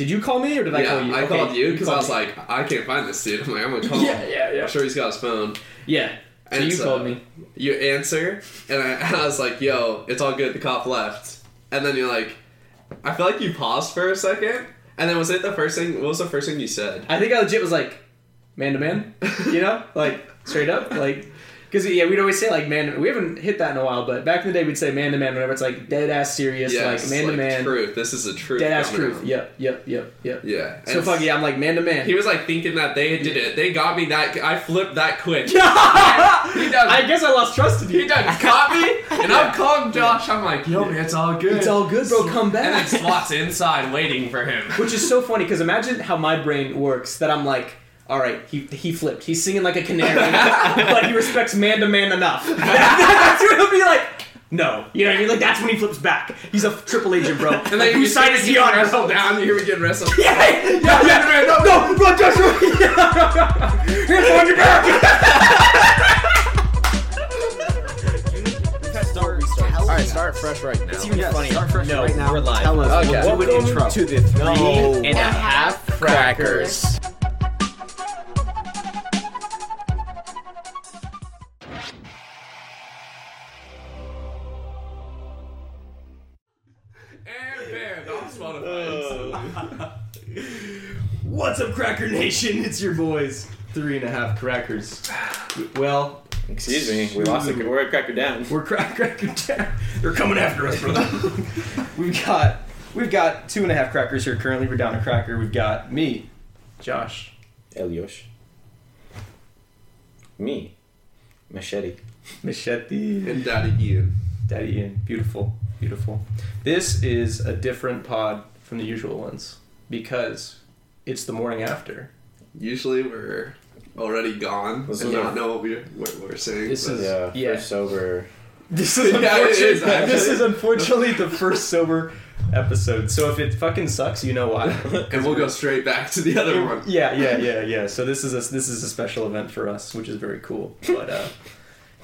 Did you call me or did I yeah, call you? I Okay, called you because I was me. like, I can't find this dude. I'm like, I'm gonna call yeah, him. yeah, yeah. I'm sure he's got his phone. Yeah. So And you so- called me. You answer, and I, I was like, "Yo, it's all good." The cop left, and then you're like, I feel like you paused for a second, and then was it the first thing? What was the first thing you said? I think I legit was like, man to man, you know, like straight up, like, because yeah, we'd always say like man. We haven't hit that in a while, but back in the day we'd say man to man whenever it's like dead ass serious, Yes, like man to man, Truth. This is a truth. dead ass truth. out. Yep, yep, yep, yep. Yeah. So fuck yeah, I'm like man to man. He was like thinking that they did it. They got me that. I flipped that quick. he I guess I lost trust in you. He done caught me, and I'm calling Josh. I'm like, "Yo, man, it's all good." It's all good, bro. Come back. And then. SWAT's inside waiting for him. Which is so funny because imagine how my brain works. That I'm like, all right, he he flipped. He's singing like a canary, but he respects man to man enough. that's what it'll be like. No, you know what I mean? Like that's when he flips back. He's a triple agent, bro. And like, then whose side is he on? Wrestle down. You hear me get wrestled. Yeah, yeah, yeah, no, no, no, Joshua. You're on your back. Start, restart. All right, start fresh right now. It's even Yes, funny. Start fresh no, right now. we're live. Tell us. Okay. We'll do an intro. to the three No. and a half crackers. Spotify. What's up, Cracker Nation? It's your boys, three and a half crackers. Well, Excuse me, we lost it. We're at Cracker Down. we're crack cracker down. They're coming after us, brother. we've got we've got two and a half crackers here. Currently, we're down a cracker. We've got me, Josh, Eliosh. Me. Machete. Machete, and Daddy Ian. Daddy Ian. Beautiful, beautiful. This is a different pod from the usual ones because it's the morning after. Usually we're already gone This and is not know what we're, what we're saying. This but- is- Yeah, Yeah. first sober. This is Yeah, it unfortunately, is, actually. this is unfortunately the first sober episode. So if it fucking sucks, you know why. and we'll go straight back to the other one. Yeah, yeah, yeah, yeah. So this is a this is a special event for us, which is very cool. But uh,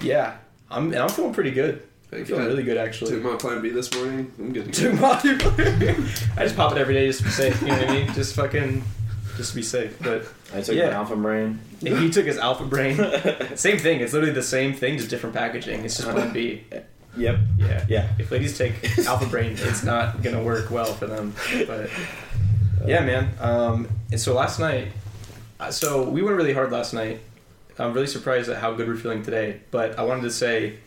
yeah, I'm I'm feeling pretty good. I'm Thank feeling you. really good actually. Took actually. my plan B this morning. I'm good to Took go. my- I just pop it every day just to be safe. You know what I mean? Just fucking, just to be safe. But I took Yeah. my Alpha Brain. he took his Alpha Brain. Same thing. It's literally the same thing, just different packaging. It's just Plan B. Yep. Yeah. Yeah. If ladies take Alpha Brain, it's not gonna work well for them. But yeah, man. Um, and so last night, uh, so we went really hard last night. I'm really surprised at how good we're feeling today. But I wanted to say,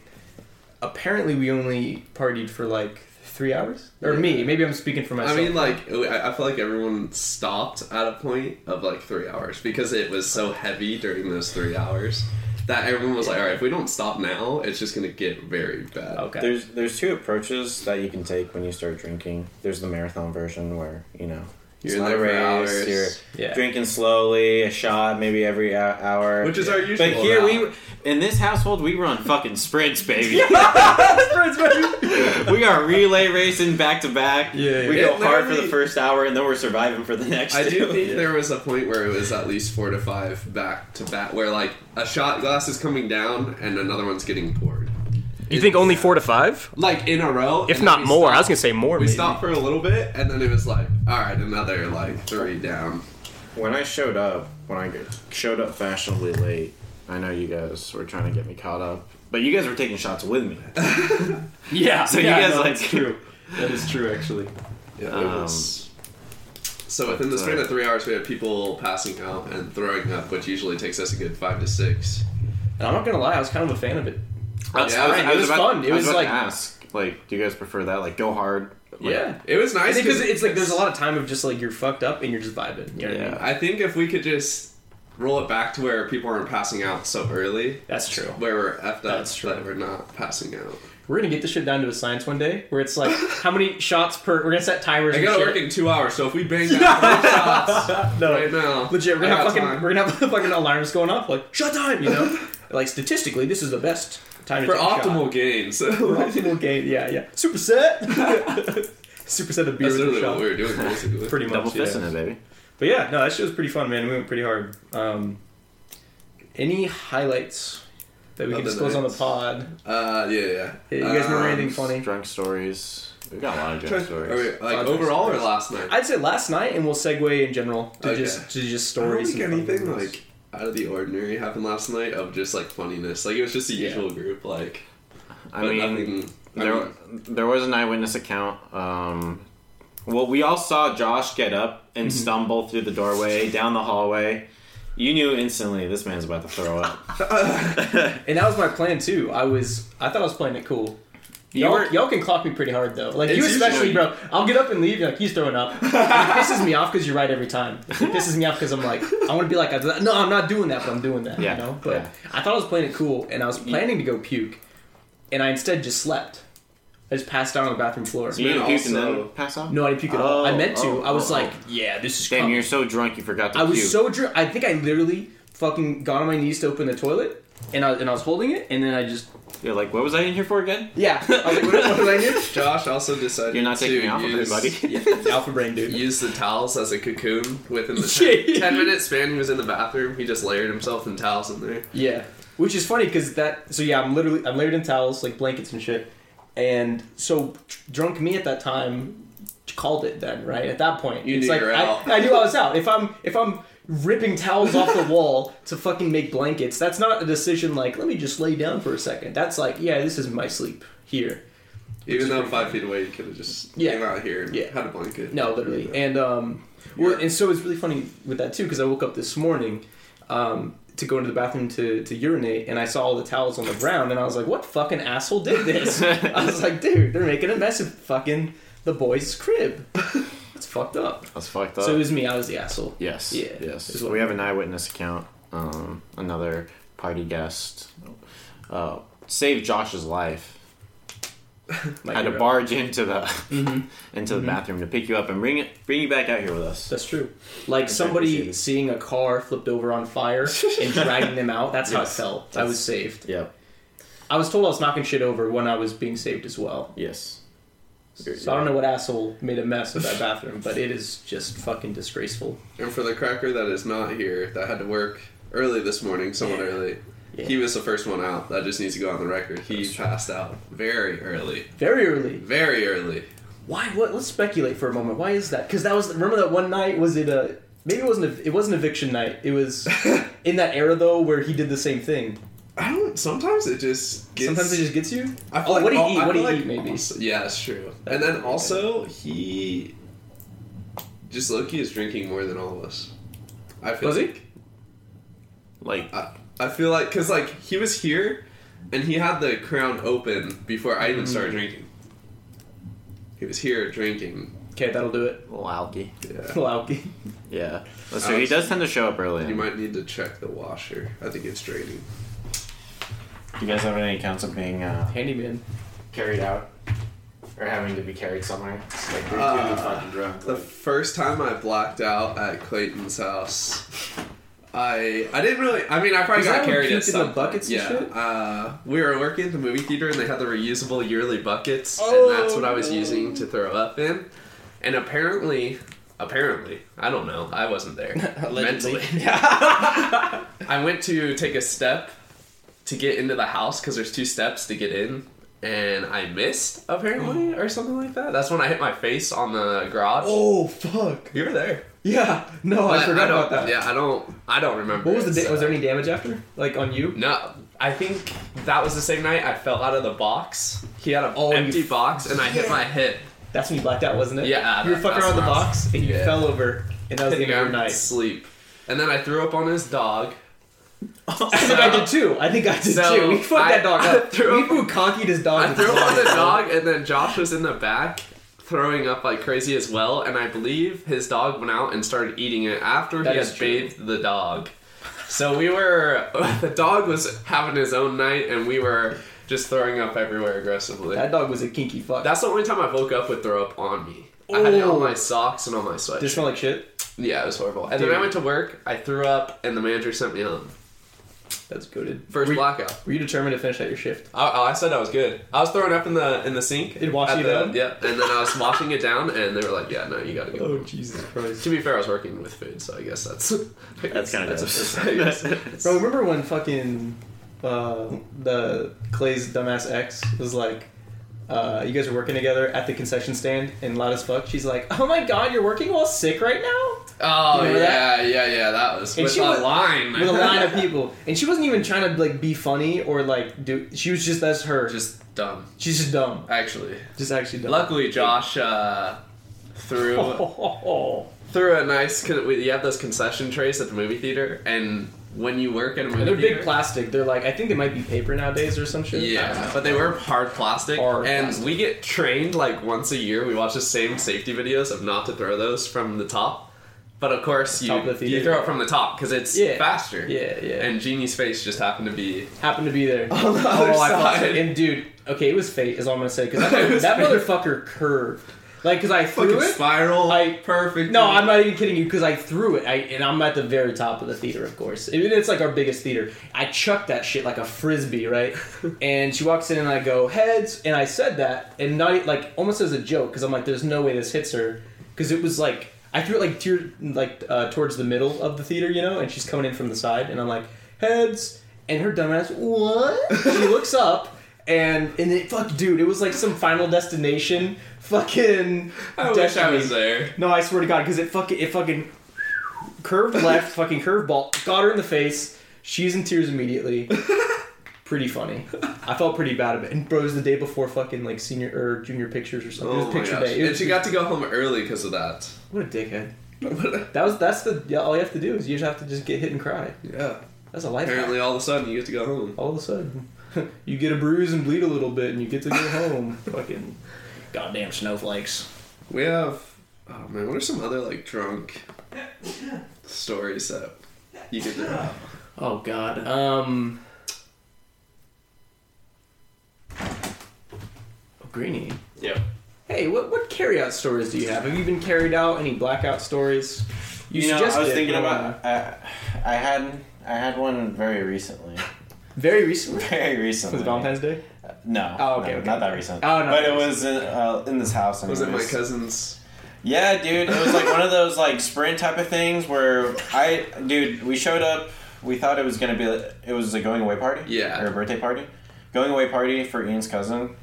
apparently we only partied for like three hours, or Yeah. me. Maybe I'm speaking for myself. I mean, like, I I feel like everyone stopped at a point of like three hours because it was so heavy during those three hours that everyone was like, all right, if we don't stop now, it's just going to get very bad. okay. There's there's two approaches that you can take when you start drinking. There's the marathon version where you know it's You're in the race. You're yeah. drinking slowly, a shot maybe every hour. Which is our usual. But here route. we, in this household, we run fucking sprints, baby. Friends, baby. we are relay racing back to back. Yeah, yeah. We go hard for the first hour, and then we're surviving for the next. I do two. think there was a point where it was at least four to five back to back, where like a shot glass is coming down and another one's getting poured. You think only four to five? Like in a row, If not then we more, I was gonna say more. We maybe. stopped for a little bit, and then it was like, all right, another like three down. When I showed up, when I showed up fashionably late, I know you guys were trying to get me caught up, but you guys were taking shots with me. Yeah. So you guys no, like- that's true. That is true, actually. Yeah, it Um, was. So within the span of three hours, we had people passing out and throwing up, which usually takes us a good five to six. And I'm not gonna lie, I was kind of a fan of it. That's Yeah, I was- fine. I it was about- fun. It I was about like- to ask, like, do you guys prefer that? Like, go hard. Like, yeah. It was nice because it's like there's a lot of time of just like you're fucked up and you're just vibing. You know what I Yeah. mean? I think if we could just roll it back to where people aren't passing out so early, That's true. where we're effed up, That's true. that we're not passing out. We're gonna get this shit down to a science one day where it's like how many shots per. We're gonna set timers. I and gotta shit. work in two hours, so if we bang out three shots no, right now, legit. We're gonna have fucking. time. We're gonna have fucking alarms going off like shut time. You know, like statistically, this is the best time for take a shot. optimal gains. For optimal gain. Yeah, yeah. Superset. Superset of beer That's with a literally what we were doing, basically. Pretty much. Double yeah. fisting it, baby. But yeah, no, that shit was pretty fun, man. We went pretty hard. Um, any highlights that we Of can the disclose on the pod? Uh, yeah, yeah. Hey, you guys remember Um, anything funny? Drunk stories. We got a lot of drunk stories. Okay, like Uh, overall or last night? I'd say last night, and we'll segue in general to Okay. just to just I don't stories. think and anything moments. like out of the ordinary happened last night of just like funniness. Like it was just a Yeah. usual group. Like I mean, nothing. I there, mean, there was an eyewitness account. Um, well, we all saw Josh get up and Mm-hmm. stumble through the doorway, down the hallway. You knew instantly this man's about to throw up. And that was my plan too. I was I thought I was playing it cool. You Y'all, were- y'all can clock me pretty hard though. Like you especially, usually- bro. I'll get up and leave. You're like he's throwing up. And it pisses me off because you're right every time. It pisses me off because I'm like I want to be like no, I'm not doing that, but I'm doing that. Yeah, You know. But yeah. I thought I was playing it cool, and I was planning to go puke, and I instead just slept. I just passed out on the bathroom floor. So you Man, puke and then pass out? No, I didn't puke at all. I meant to. oh, I was oh, like, oh. yeah, this is. Damn, coming. you're so drunk you forgot to I puke. was so drunk. I think I literally fucking got on my knees to open the toilet, and I and I was holding it, and then I just You're like, what was I in here for again? yeah. I was like, what, what did I do? Josh also decided You're not to taking me off of use, it, buddy. Alpha brain, dude. use the towels as a cocoon within the Yeah. 10, 10 minute span he was in the bathroom. He just layered himself in towels in there. Yeah, which is funny because that. So yeah, I'm literally I'm layered in towels like blankets and shit, and so drunk me at that time called it then right at that point. You it's knew like you were I. I knew I was out. If I'm if I'm ripping towels off the wall to fucking make blankets, that's not a decision like let me just lay down for a second. That's like yeah, this is my sleep here. Even though five feet away, you could have just Yeah. came out here and Yeah. had a blanket. No, literally. And um, well, and so it's really funny with that too because I woke up this morning um, to go into the bathroom to, to urinate and I saw all the towels on the ground and I was like, what fucking asshole did this? I was like, dude, they're making a mess of fucking the boys' crib. It's fucked up. That's fucked up. So it was me. I was the asshole. yes. Yeah, Yes. We have an eyewitness account. Um, another party guest uh, saved Josh's life. Had to barge into the Mhm. into the bathroom to pick you up and bring it bring you back out here with us. That's true. Like That's somebody seeing a car flipped over on fire and dragging them out. That's how it Yes. felt. I was saved. Yep. I was told I was knocking shit over when I was being saved as well. Yes. So I don't know what asshole made a mess of that bathroom, but it is just fucking disgraceful. And for the cracker that is not here, that had to work early this morning, somewhat Yeah. early, Yeah. he was the first one out. That just needs to go on the record. He passed out very early. Very early. Very early. Why? What? Let's speculate for a moment. Why is that? Because that was remember that one night. Was it a maybe it wasn't a, it wasn't eviction night. It was in that era though where he did the same thing. I don't. Sometimes it just gets. Sometimes it just gets you. I feel Oh, what do you al- eat? What did feel he like eat, maybe? also- yeah, it's true. That and then be also he just Loki is drinking more than all of us. I feel Was he? like. Like I, I feel like because like he was here, and he had the crown open before I even Mm. started drinking. He was here drinking. Okay, that'll do it. a little alky. Yeah. Lauki. Yeah. That's true. He does tend to show up early. You might need to check the washer. I think it's draining. Do you guys have any accounts of being uh, Handyman. carried out or having to be carried somewhere? Like you're you're too too fucking fucking drunk. The first time I blacked out at Clayton's house, I I didn't really. I mean, I probably Was got when carried you at puked in some the buckets and yeah. shit? Uh, we were working at the movie theater and they had the reusable yearly buckets, Oh, and that's what I was no. using to throw up in. And apparently, apparently, I don't know. I wasn't there mentally. I went to take a step to get into the house because there's two steps to get in, and I missed apparently or something like that. That's when I hit my face on the garage. Oh fuck. You were there. Yeah. No, I But forgot don't- about that. Yeah, I don't. I don't remember. What was the? Da- was there any damage after? Like on you? No, I think that was the same night I fell out of the box. He had an Oh, empty f- box, and I hit my hip. That's when you blacked out, wasn't it? Yeah, You were fucking around the I box and you yeah. fell over, and that was the end of your night. sleep, and then I threw up on his dog. I think I did too. I think I did So, too. We fucked I- that dog I up. threw we threw conkied his dog. I threw up on the dog, and then Josh was in the back throwing up like crazy as well. And I believe his dog went out and started eating it after That he had true. bathed the dog. So we were the dog was having his own night, and we were just throwing up everywhere aggressively. That dog was a kinky fuck. That's the only time I woke up with throw up on me. I had it on Oh. my socks and on my sweatshirt. Did it smell like shit? Yeah, it was horrible. And Dude. then I went to work. I threw up, and the manager sent me home. That's goaded. First were, you- blackout. were you determined to finish out your shift? I, I said I was good. I was throwing up in the in the sink. It washed at you the- down? Yeah, and then I was washing it down, and they were like, "Yeah, no, you gotta go." Oh, Jesus Christ. To be fair, I was working with food, so I guess that's That's kind of that's that's- Bro, remember when fucking uh, the Clay's dumbass ex was like, uh, you guys are working together at the concession stand, and loud as fuck, she's like, "Oh my god, you're working while sick right now." Oh You remember yeah, yeah, yeah. That was And with she a was- line. with a line of people, and she wasn't even trying to like be funny or like do. She was just that's her. just dumb. she's just dumb. Actually, Just actually dumb. luckily Josh uh, threw threw a nice. You have those concession trays at the movie theater, and when you work at a movie they're theater, big plastic. They're like I think they might be paper nowadays or some shit. Yeah, but they were hard plastic, Hard and plastic. we get trained like once a year. We watch the same safety videos of not to throw those from the top. But of course, you, Top of the you theater. throw it from the top because it's Yeah. faster. Yeah, yeah. And Jeannie's face just happened to be happened to be there. on the other Oh, I felt side. sick. And dude, okay, it was fate, is all I'm gonna say. Because that, was that fate. motherfucker curved. Like, because I threw Fucking it. spiral. I- perfect. No, I'm not even kidding you. Because I threw it, I, and I'm at the very top of the theater, of course. Even it's like our biggest theater. I chucked that shit like a frisbee, right? and she walks in, and I go heads, and I said that, and not like almost as a joke, because I'm like, there's no way this hits her, because it was like I threw it like tier, like uh, towards the middle of the theater, you know, and she's coming in from the side, and I'm like heads, and her dumbass, what? she looks up. And and it fuck dude, it was like some final destination fucking I wish I was there. No, I swear to God, because it fucking it fucking curved left, fucking curveball, got her in the face. She's in tears immediately. Pretty funny. I felt pretty bad about it. And bro, it was the day before fucking like senior or junior pictures or something. it Oh was picture gosh. day. It And she got to go home early because of that. what a dickhead. That was that's the yeah. All you have to do is you just have to just get hit and cry. Yeah. That's a life. hack. Apparently, all of a sudden, you get to go home. all of a sudden, you get a bruise and bleed a little bit, and you get to go home. fucking goddamn snowflakes. We have. Oh man, what are some other like drunk stories that you could do? Oh God. Um. Oh, Greenie. Yep. Hey, what what carry out stories do you have? Have you been carried out? Any blackout stories? You, know, I was thinking it, about. I, I had I had one very recently. Very recently. Very recently. Was it Valentine's Day? No. Oh, okay, no, okay. Not that recent. Oh, no. But it was in, uh, in this house. Was it my cousin's? Yeah, dude. It was like one of those like sprint type of things where I, dude, we showed up. We thought it was gonna be. It was a going away party. Yeah. Or a birthday party. Going away party for Ian's cousin,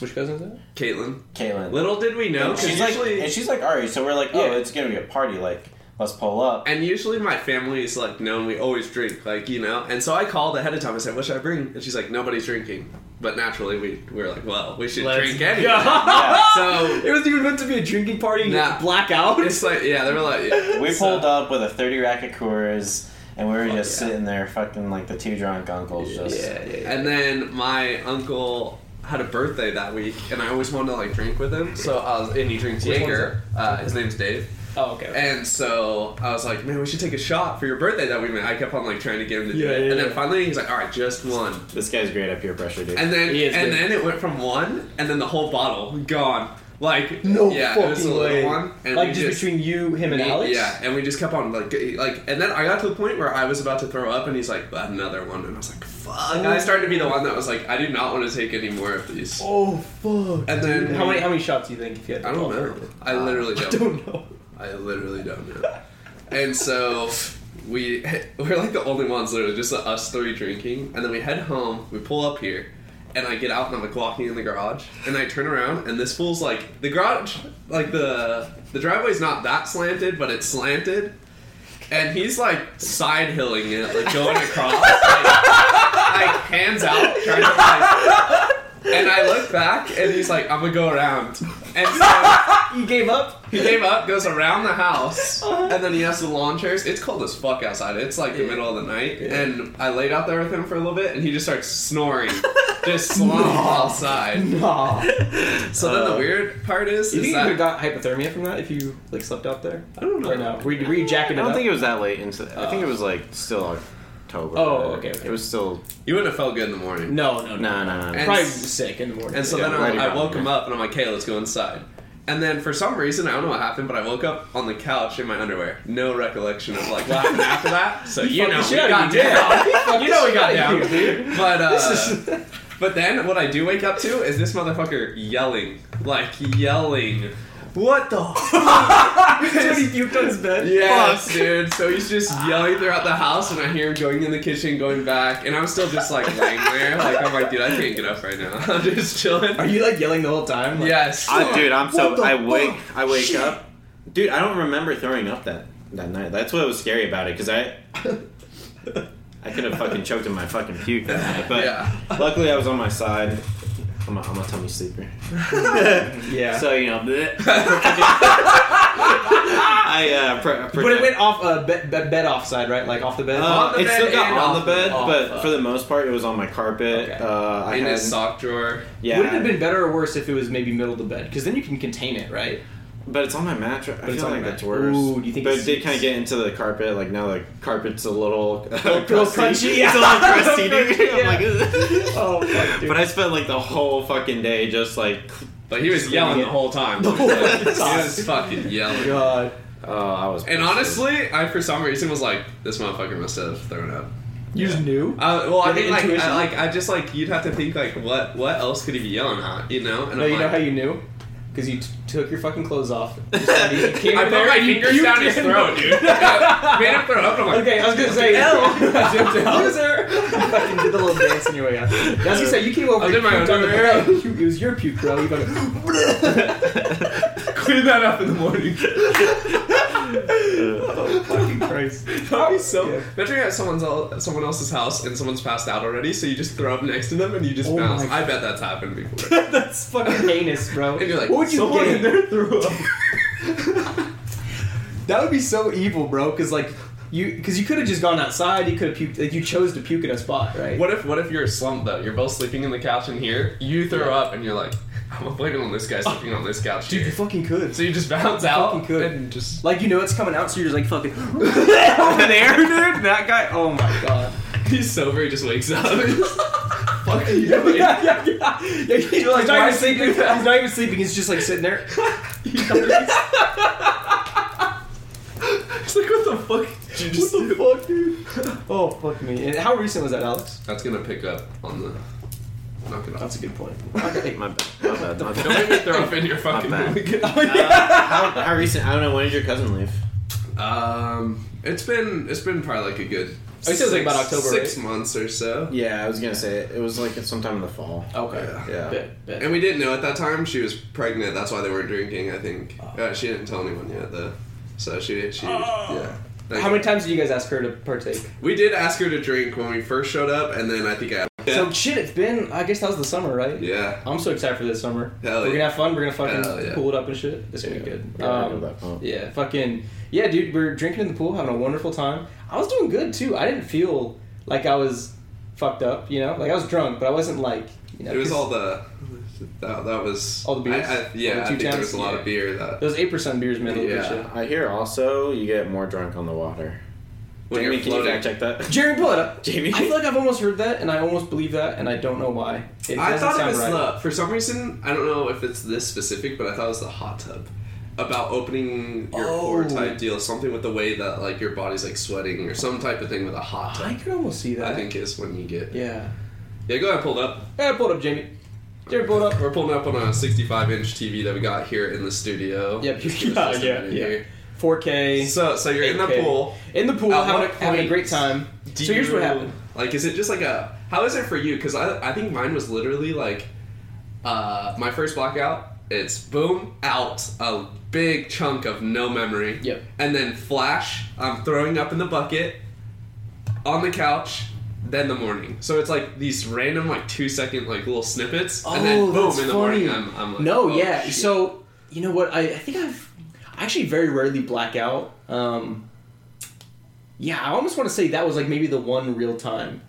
Which cousin is that? Caitlin. Caitlin. Little did we know, And 'cause she's like, and she's like, all right. So we're like, oh, Yeah. it's gonna be a party. Like, let's pull up. and usually my family is like known we always drink, like you know. And so I called ahead of time. I said, "What should I bring?" And she's like, "Nobody's drinking." But naturally, we we were like, "Well, we should Let's drink go. anyway." Yeah. So It was even meant to be a drinking party. and Nah. Blackout. it's like, yeah, they were like, We so- pulled up with a thirty rack of Coors, and we were just yeah. sitting there, fucking like the two drunk uncles, just yeah, yeah, yeah. And then my uncle had a birthday that week, and I always wanted to like drink with him. So I was, and he drinks Which Jaeger. Uh, his name's Dave. Oh, okay. And so I was like, man, we should take a shot for your birthday that we made. I kept on like trying to get him to do Yeah, it, yeah, and then yeah. finally he's like, all right, just one. This guy's great at peer pressure, dude. And then He is and good. then it went from one, and then the whole bottle gone. Like no yeah, fucking it was a way. one, and like we just, between you, him, and me- Alex. Yeah, and we just kept on like like, and then I got to the point where I was about to throw up, and he's like, another one, and I was like, fuck. And I oh. started to be the one that was like, I do not want to take any more of these. Oh fuck. And then How many how many shots do you think if you had? to I don't know. I literally don't. don't know. I literally don't know. And so we we're like the only ones literally just us three drinking, and then we head home. We pull up here, and I get out and I'm like walking in the garage, and I turn around and this fool's like the garage, like the the driveway's not that slanted, but it's slanted, and he's like side hilling it, like going across, like, like hands out, trying to like. And I look back, and he's like, "I'm gonna go around," and so You gave up? he gave up, goes around the house, and then he has the lawn chairs. It's cold as fuck outside. It's like the middle of the night, and I laid out there with him for a little bit, and he just starts snoring, just slumped outside. Nah. So then Uh, the weird part is, You is think you that could have got hypothermia from that if you like slept out there? I don't know. Or no? Were you, were you jacking I it don't up? think it was that late into. I think it was like still October. Oh, okay, okay. It was still. you wouldn't have felt good in the morning. no, no, no. No, no, no. no. And- Probably sick in the morning. And so Yeah, then right I, I woke there. him up, and I'm like, "Hey, let's go inside." And then for some reason, I don't know what happened, but I woke up on the couch in my underwear. No recollection of like what happened after that. So you, fucked know the we got down. you know we got down. dude. But uh, is- but then what I do wake up to is this motherfucker yelling, like yelling What the? Dude, he puked on his bed. Yes, dude. So he's just yelling throughout the house, and I hear him going in the kitchen, going back, and I'm still just like laying there. Like I'm like, dude, I can't get up right now. I'm just chilling. Are you like yelling the whole time? Like, Yes, I, dude, I'm so I wake fuck? I wake Shit. up, dude. I don't remember throwing up that that night. That's what was scary about it because I I could have fucking choked in my fucking puke that night. But Yeah. luckily I was on my side. I'm a, I'm a tummy sleeper. Yeah. So you know. I uh, pre- but it went off uh, bed, bed, bed offside, right? Like off the bed. Uh, On the it bed still got on the bed, off, but uh, for the most part, it was on my carpet. Okay. Uh, I in had, his sock drawer. yeah, Would it have been better or worse if it was maybe middle of the bed? Because then you can contain it, right? But it's on my mattress. I But it's feel on like that's worse. Ooh, do you think But it did kind of get into the carpet. Like now, the carpet's a little, little crunchy, yeah. It's a little crusty, dude. Crunchy, I'm like, Oh, fuck, dude. but I spent like the whole fucking day just like, But he was yelling the whole time. The whole he time. was fucking yelling. God. oh, I was. And pissed. honestly, I for some reason was like, this motherfucker must have thrown up. You just knew? Uh, well, I mean, like. I, like, I just like you'd have to think like, what, what else could he be yelling at, you know? And No, I'm you know how you knew? Because you t- took your fucking clothes off. You came I in put there my and you fingers down his throat, dude. Made him throw up. I'm like, Okay, I was gonna say L. Loser. You fucking did the little dance on your way out. Yeah, I was you came over. I did my puked on the underwear. It was your puke, bro. You fucking. clean that up in the morning. Oh, fucking Christ. That'd be so. Yeah. Imagine you're at someone's el- someone else's house and someo's passed out already, so you just throw up next to them and you just Oh bounce. my I bet that's happened before. That's fucking heinous, bro. And you're like, what would you someone get? in there threw up. That would be so evil, bro. Because like you, because you could have just gone outside. You could have puked. Like you chose to puke in a spot, right? What if what if you're slumped though? You're both sleeping in the couch in here. You throw Yeah. up and you're like, I'm blaming on this guy sleeping oh. on this couch Dude, you here. fucking could. So you just bounce You out fucking could. and just. Like you know it's coming out, so you're just like fucking over there, dude. That guy. Oh my god. He's sober. He just wakes up. Fuck you Yeah, doing? yeah, yeah. yeah. He's, like, not why even sleeping. He's not even sleeping. He's just like sitting there. It's like what the fuck did you just what the do? fuck, dude? Oh fuck me. And how recent was that, Alex? That's gonna pick up on the. Knock it off. That's a good point. my bad, my bad, my bad. Don't make me throw up in your fucking bad. movie. Oh yeah. how, how recent? I don't know. When did your cousin leave? Um, it's been it's been probably like a good. Oh, he said it was like about October, six months or so. Yeah, I was gonna say it, it was like at sometime in the fall. Okay. Yeah. Yeah. Bet, bet. And we didn't know at that time she was pregnant. That's why they weren't drinking. I think uh, she didn't tell anyone yet though. So she she yeah. How many times did you guys ask her to partake? We did ask her to drink when we first showed up, and then I think I. So shit, it's been. I guess that was the summer, right? yeah. I'm so excited for this summer. Hell We're yeah. gonna have fun. We're gonna Hell fucking yeah. pull it up and shit. It's gonna be good. Yeah, Um, know that pump. yeah, fucking yeah, dude. We're drinking in the pool, having a wonderful time. I was doing good too. I didn't feel like I was fucked up. You know, like I was drunk, but I wasn't like you know. It was all the. That, that was All the beers? I, I, yeah, All the I two think there was a lot Yeah. of beer that those eight percent beers made a little bit Yeah. of shit. I hear also you get more drunk on the water. When Jamie, you're can you fact check that? Jeremy, pull it up. Jamie? I feel like I've almost heard that, and I almost believe that, and I don't know why. It I doesn't thought it was right. the for some reason I don't know if it's this specific, but I thought it was the hot tub about opening your Oh. core type deal, something with the way that like your body's like sweating or some type of thing with a hot I tub. could almost see that. I think is when you get Yeah. yeah. Go ahead, pull it up. Yeah, pull it up, Jamie. Jeremy, pull it up. We're pulling up on a 65 inch TV that we got here in the studio. Yep. Yeah, yeah, yeah. here. 4K. So so you're in the pool. In the pool, having a, having a great time. So here's you- what happened. Like, is it just like a? How is it for you? Because I, I think mine was literally like, uh, my first blackout. It's boom out a big chunk of no memory. Yep. And then flash. I'm throwing up in the bucket, on the couch. Then the morning. So it's like these random like two second like little snippets, and then Oh, boom in the funny. morning. I'm, I'm like, No, oh, yeah. shit. So you know what? I, I think I've I actually very rarely black out. Um, yeah, I almost want to say that was like maybe the one real time,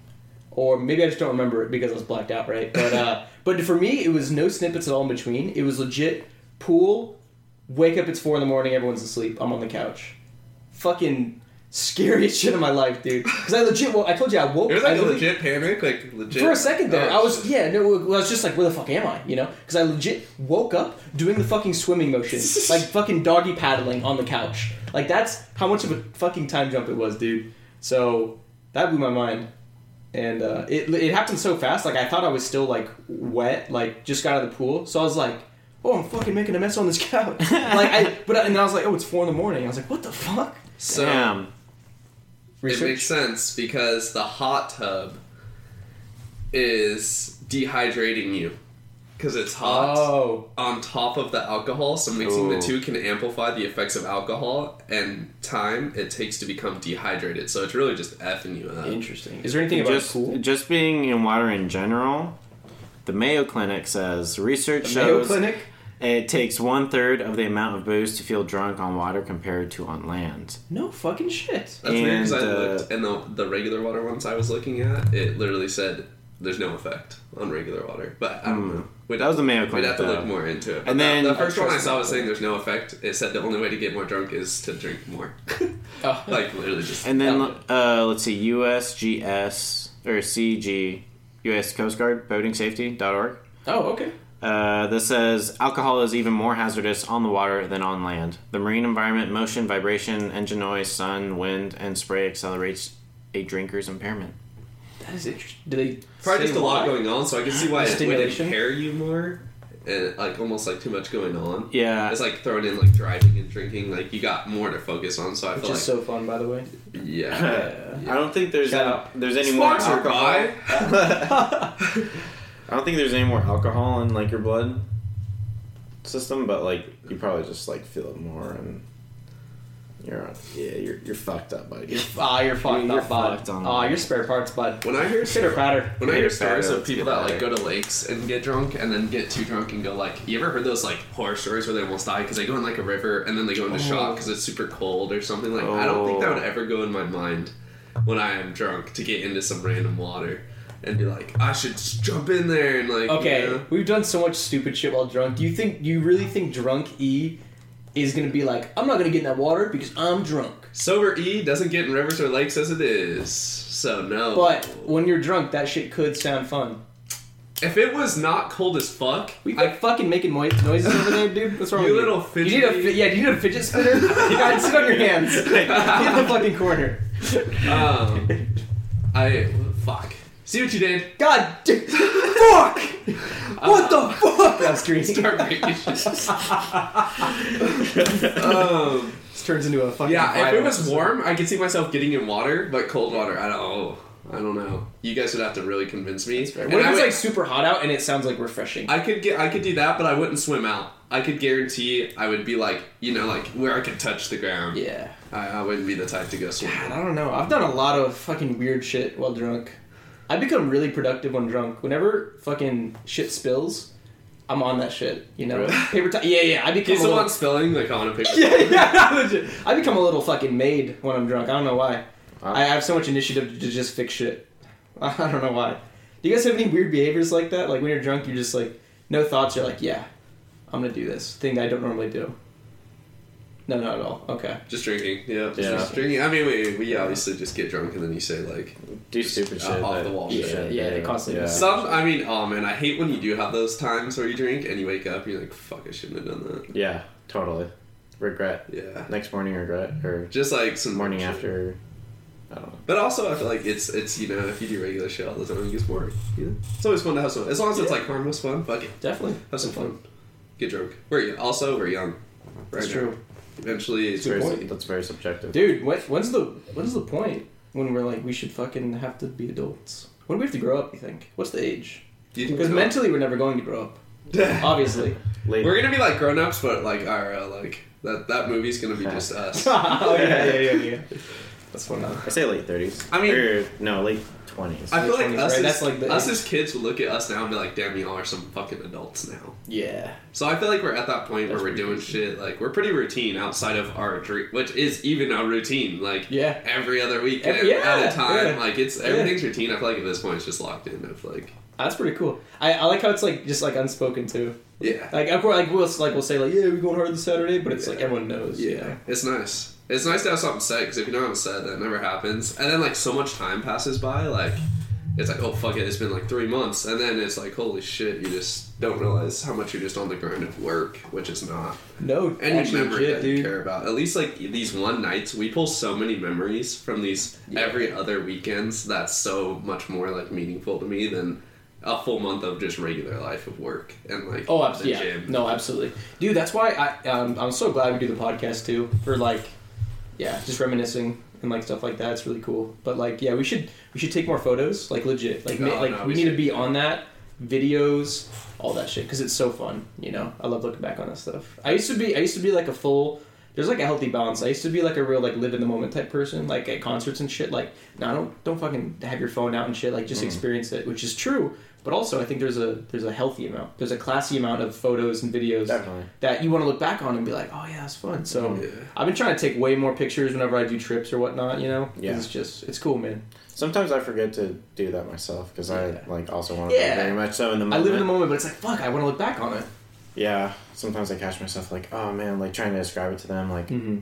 or maybe I just don't remember it because I was blacked out, right? But uh, but for me, it was no snippets at all in between. It was legit pool. Wake up, it's four in the morning. Everyone's asleep. I'm on the couch. Fucking scariest shit of my life, dude. Because I legit, well, I told you I woke. it was I like a literally- legit panic, like legit. for a second there, Oh, I was yeah, no, I was just like, where the fuck am I? You know, because I legit woke up doing the fucking swimming motion, like fucking doggy paddling on the couch. Like that's how much of a fucking time jump it was, dude. So that blew my mind, and uh, it it happened so fast. Like I thought I was still like wet, like just got out of the pool. So I was like, oh, I'm fucking making a mess on this couch. like I, but and I was like, oh, it's four in the morning. I was like, what the fuck? So Damn. it makes sense because the hot tub is dehydrating you because it's hot Oh, on top of the alcohol. So mixing Ooh. the two oh. can amplify the effects of alcohol and time it takes to become dehydrated. So it's really just effing you up. interesting. Is there anything about Just, cool? just being in water in general, the Mayo Clinic says research The Mayo shows Clinic. It takes one third of the amount of booze to feel drunk on water compared to on land. No fucking shit. That's weird because I And, uh, looked, and the, the regular water ones I was looking at, it literally said there's no effect on regular water. But I don't Hmm. know. We'd, That was the Mayo clinic. we'd have to though. look more into it. But And then- the, first one I saw was saying there's no effect. It said the only way to get more drunk is to drink more. Oh. like literally just. And then uh, let's see, USGS or CG, U.S. Coast Guard Boating Safety.org. Oh, okay. Uh, this says alcohol is even more hazardous on the water than on land. The marine environment, motion, vibration, engine noise, sun, wind, and spray accelerates a drinker's impairment. That is interesting. Do they Probably just a lot why? going on, so I can see why it would Stimulation? impair you more, and like almost like too much going on. Yeah, It's like throwing in like driving and drinking, like you got more to focus on. So I Which feel is like so fun, by the way. yeah. Yeah. I don't think there's Shout any, out. there's any more Sponsored alcohol. by. I don't think there's any more alcohol in like your blood system, but like you probably just like feel it more and you're yeah you're you're fucked up, buddy. Ah, you're fucked You're up, bud. fucked on Ah, that. your spare parts, bud. When I hear Pitter patter. When I hear Pitter stories of people that like go to lakes and get drunk and then get too drunk and go like, you ever heard those like horror stories where they almost die because they go in like a river and then they go into shock Oh. because it's super cold or something like? I don't think that would Oh. ever go in my mind when I am drunk to get into some random water and be like, I should just jump in there and like. Okay, you know? we've done so much stupid shit while drunk. Do you think? Do you really think drunk E is gonna be like, I'm not gonna get in that water because I'm drunk? Sober E doesn't get in rivers or lakes as it is, so no. But when you're drunk, that shit could sound fun. if it was not cold as fuck, We I like fucking making noises over there, dude. What's wrong You with little you? You need a fi- yeah. You need a fidget spinner. you gotta sit on your hands. Get in the fucking corner. um, I fuck. See what you did. God, dude, fuck! What the fuck? That's green. Start making shit. um, This turns into a fucking. yeah, if it was episode. warm, I could see myself getting in water, but cold water, I don't know. I don't know. You guys would have to really convince me. What And if I it's would- like super hot out and it sounds like refreshing? I could get, I could do that, but I wouldn't swim out. I could guarantee I would be like, you know, like where I could touch the ground. yeah. I, I wouldn't be the type to go God. I don't know. I've done a lot of fucking weird shit while drunk. I become really productive when drunk. Whenever fucking shit spills, I'm on that shit. You know, Really? paper towel. Yeah, yeah. I become He's a the little. one spilling like on a picture. yeah, yeah. I become a little fucking maid when I'm drunk. I don't know why. Wow. I have so much initiative to just fix shit. I don't know why. Do you guys have any weird behaviors like that? Like when you're drunk, you're just like no thoughts. You're like, yeah, I'm gonna do this thing that I don't normally do. No, not at all. Okay. Just drinking, yeah. Just, Yeah. just drinking. I mean, we, we obviously just get drunk and then you say like Do stupid Uh, shit. off that the wall you shit. shouldn't Yeah, they constantly do. some. I mean, oh man, I hate when you do have those times where you drink and you wake up and you're like, fuck, I shouldn't have done that. Yeah, totally. Regret. Yeah, Next morning, regret. Or just like some morning shit. after. I don't know. But also, I feel like it's it's you know if you do regular shit all the time, it gets boring. You know, it's always fun to have some. As long as it's Yeah. like harmless fun, fuck it, Definitely. have some fun. Get drunk. We're young. Also, we're young. Right That's now. true. Eventually, it's It's very, point. that's very subjective. Dude, when, when's the when's the point when we're like we should fucking have to be adults? When do we have to grow up? You think? What's the age? Do you think Because so? mentally we're never going to grow up. Obviously. Late. We're gonna be like grown ups, but like IRL, like that that movie's gonna be just us. oh yeah, yeah, yeah, yeah. That's fun. I say late thirties. I mean- or, no, late twenties. I feel like 20s, us, right? as, That's like the us as kids would look at us now and be like, "Damn, y'all are some fucking adults now." Yeah. So I feel like we're at that point That's where we're doing crazy. shit like we're pretty routine outside of our drink, which is even a routine. Like Yeah. every other weekend Every- yeah, at a time. yeah. Like it's Yeah. everything's routine. I feel like at this point it's just locked in. Of like That's pretty cool. I, I like how it's like just like unspoken too. Yeah, Like of course, like we'll like we'll say like yeah we're going hard this Saturday, but it's like everyone knows. you yeah. know? It's nice. It's nice to have something said because if you don't have set, that never happens. And then like so much time passes by, like. It's like, oh fuck it, it's been like three months, and then it's like, holy shit, you just don't realize how much you're just on the grind of work, which is not No, any memory legit, that you care about. At least like these one nights, we pull so many memories from these Yeah. every other weekends. That's so much more like meaningful to me than a full month of just regular life of work and like Oh, absolutely. Yeah. gym. No, absolutely, dude. That's why I um, I'm so glad we do the podcast too for like, yeah, just reminiscing and like stuff like that. It's really cool. But like, yeah, we should we should take more photos, like legit. Like, ma- like no, we, we need to be on that videos, all that shit, because it's so fun. You know, I love looking back on that stuff. I used to be I used to be like a full. There's like a healthy balance. I used to be like a real like live in the moment type person, like at concerts and shit. Like, no, don't don't fucking have your phone out and shit. Like, just experience it, which is true. But also, I think there's a there's a healthy amount. There's a classy amount of photos and videos Definitely. that you want to look back on and be like, oh yeah, that's fun. So Yeah. I've been trying to take way more pictures whenever I do trips or whatnot. You know, Yeah. it's just it's cool, man. Sometimes I forget to do that myself because Yeah. I like also want to Yeah. be very much so in the I live in the moment, but it's like fuck, I want to look back on it. Yeah. Sometimes I catch myself like, oh man, like trying to describe it to them, like, Mm-hmm.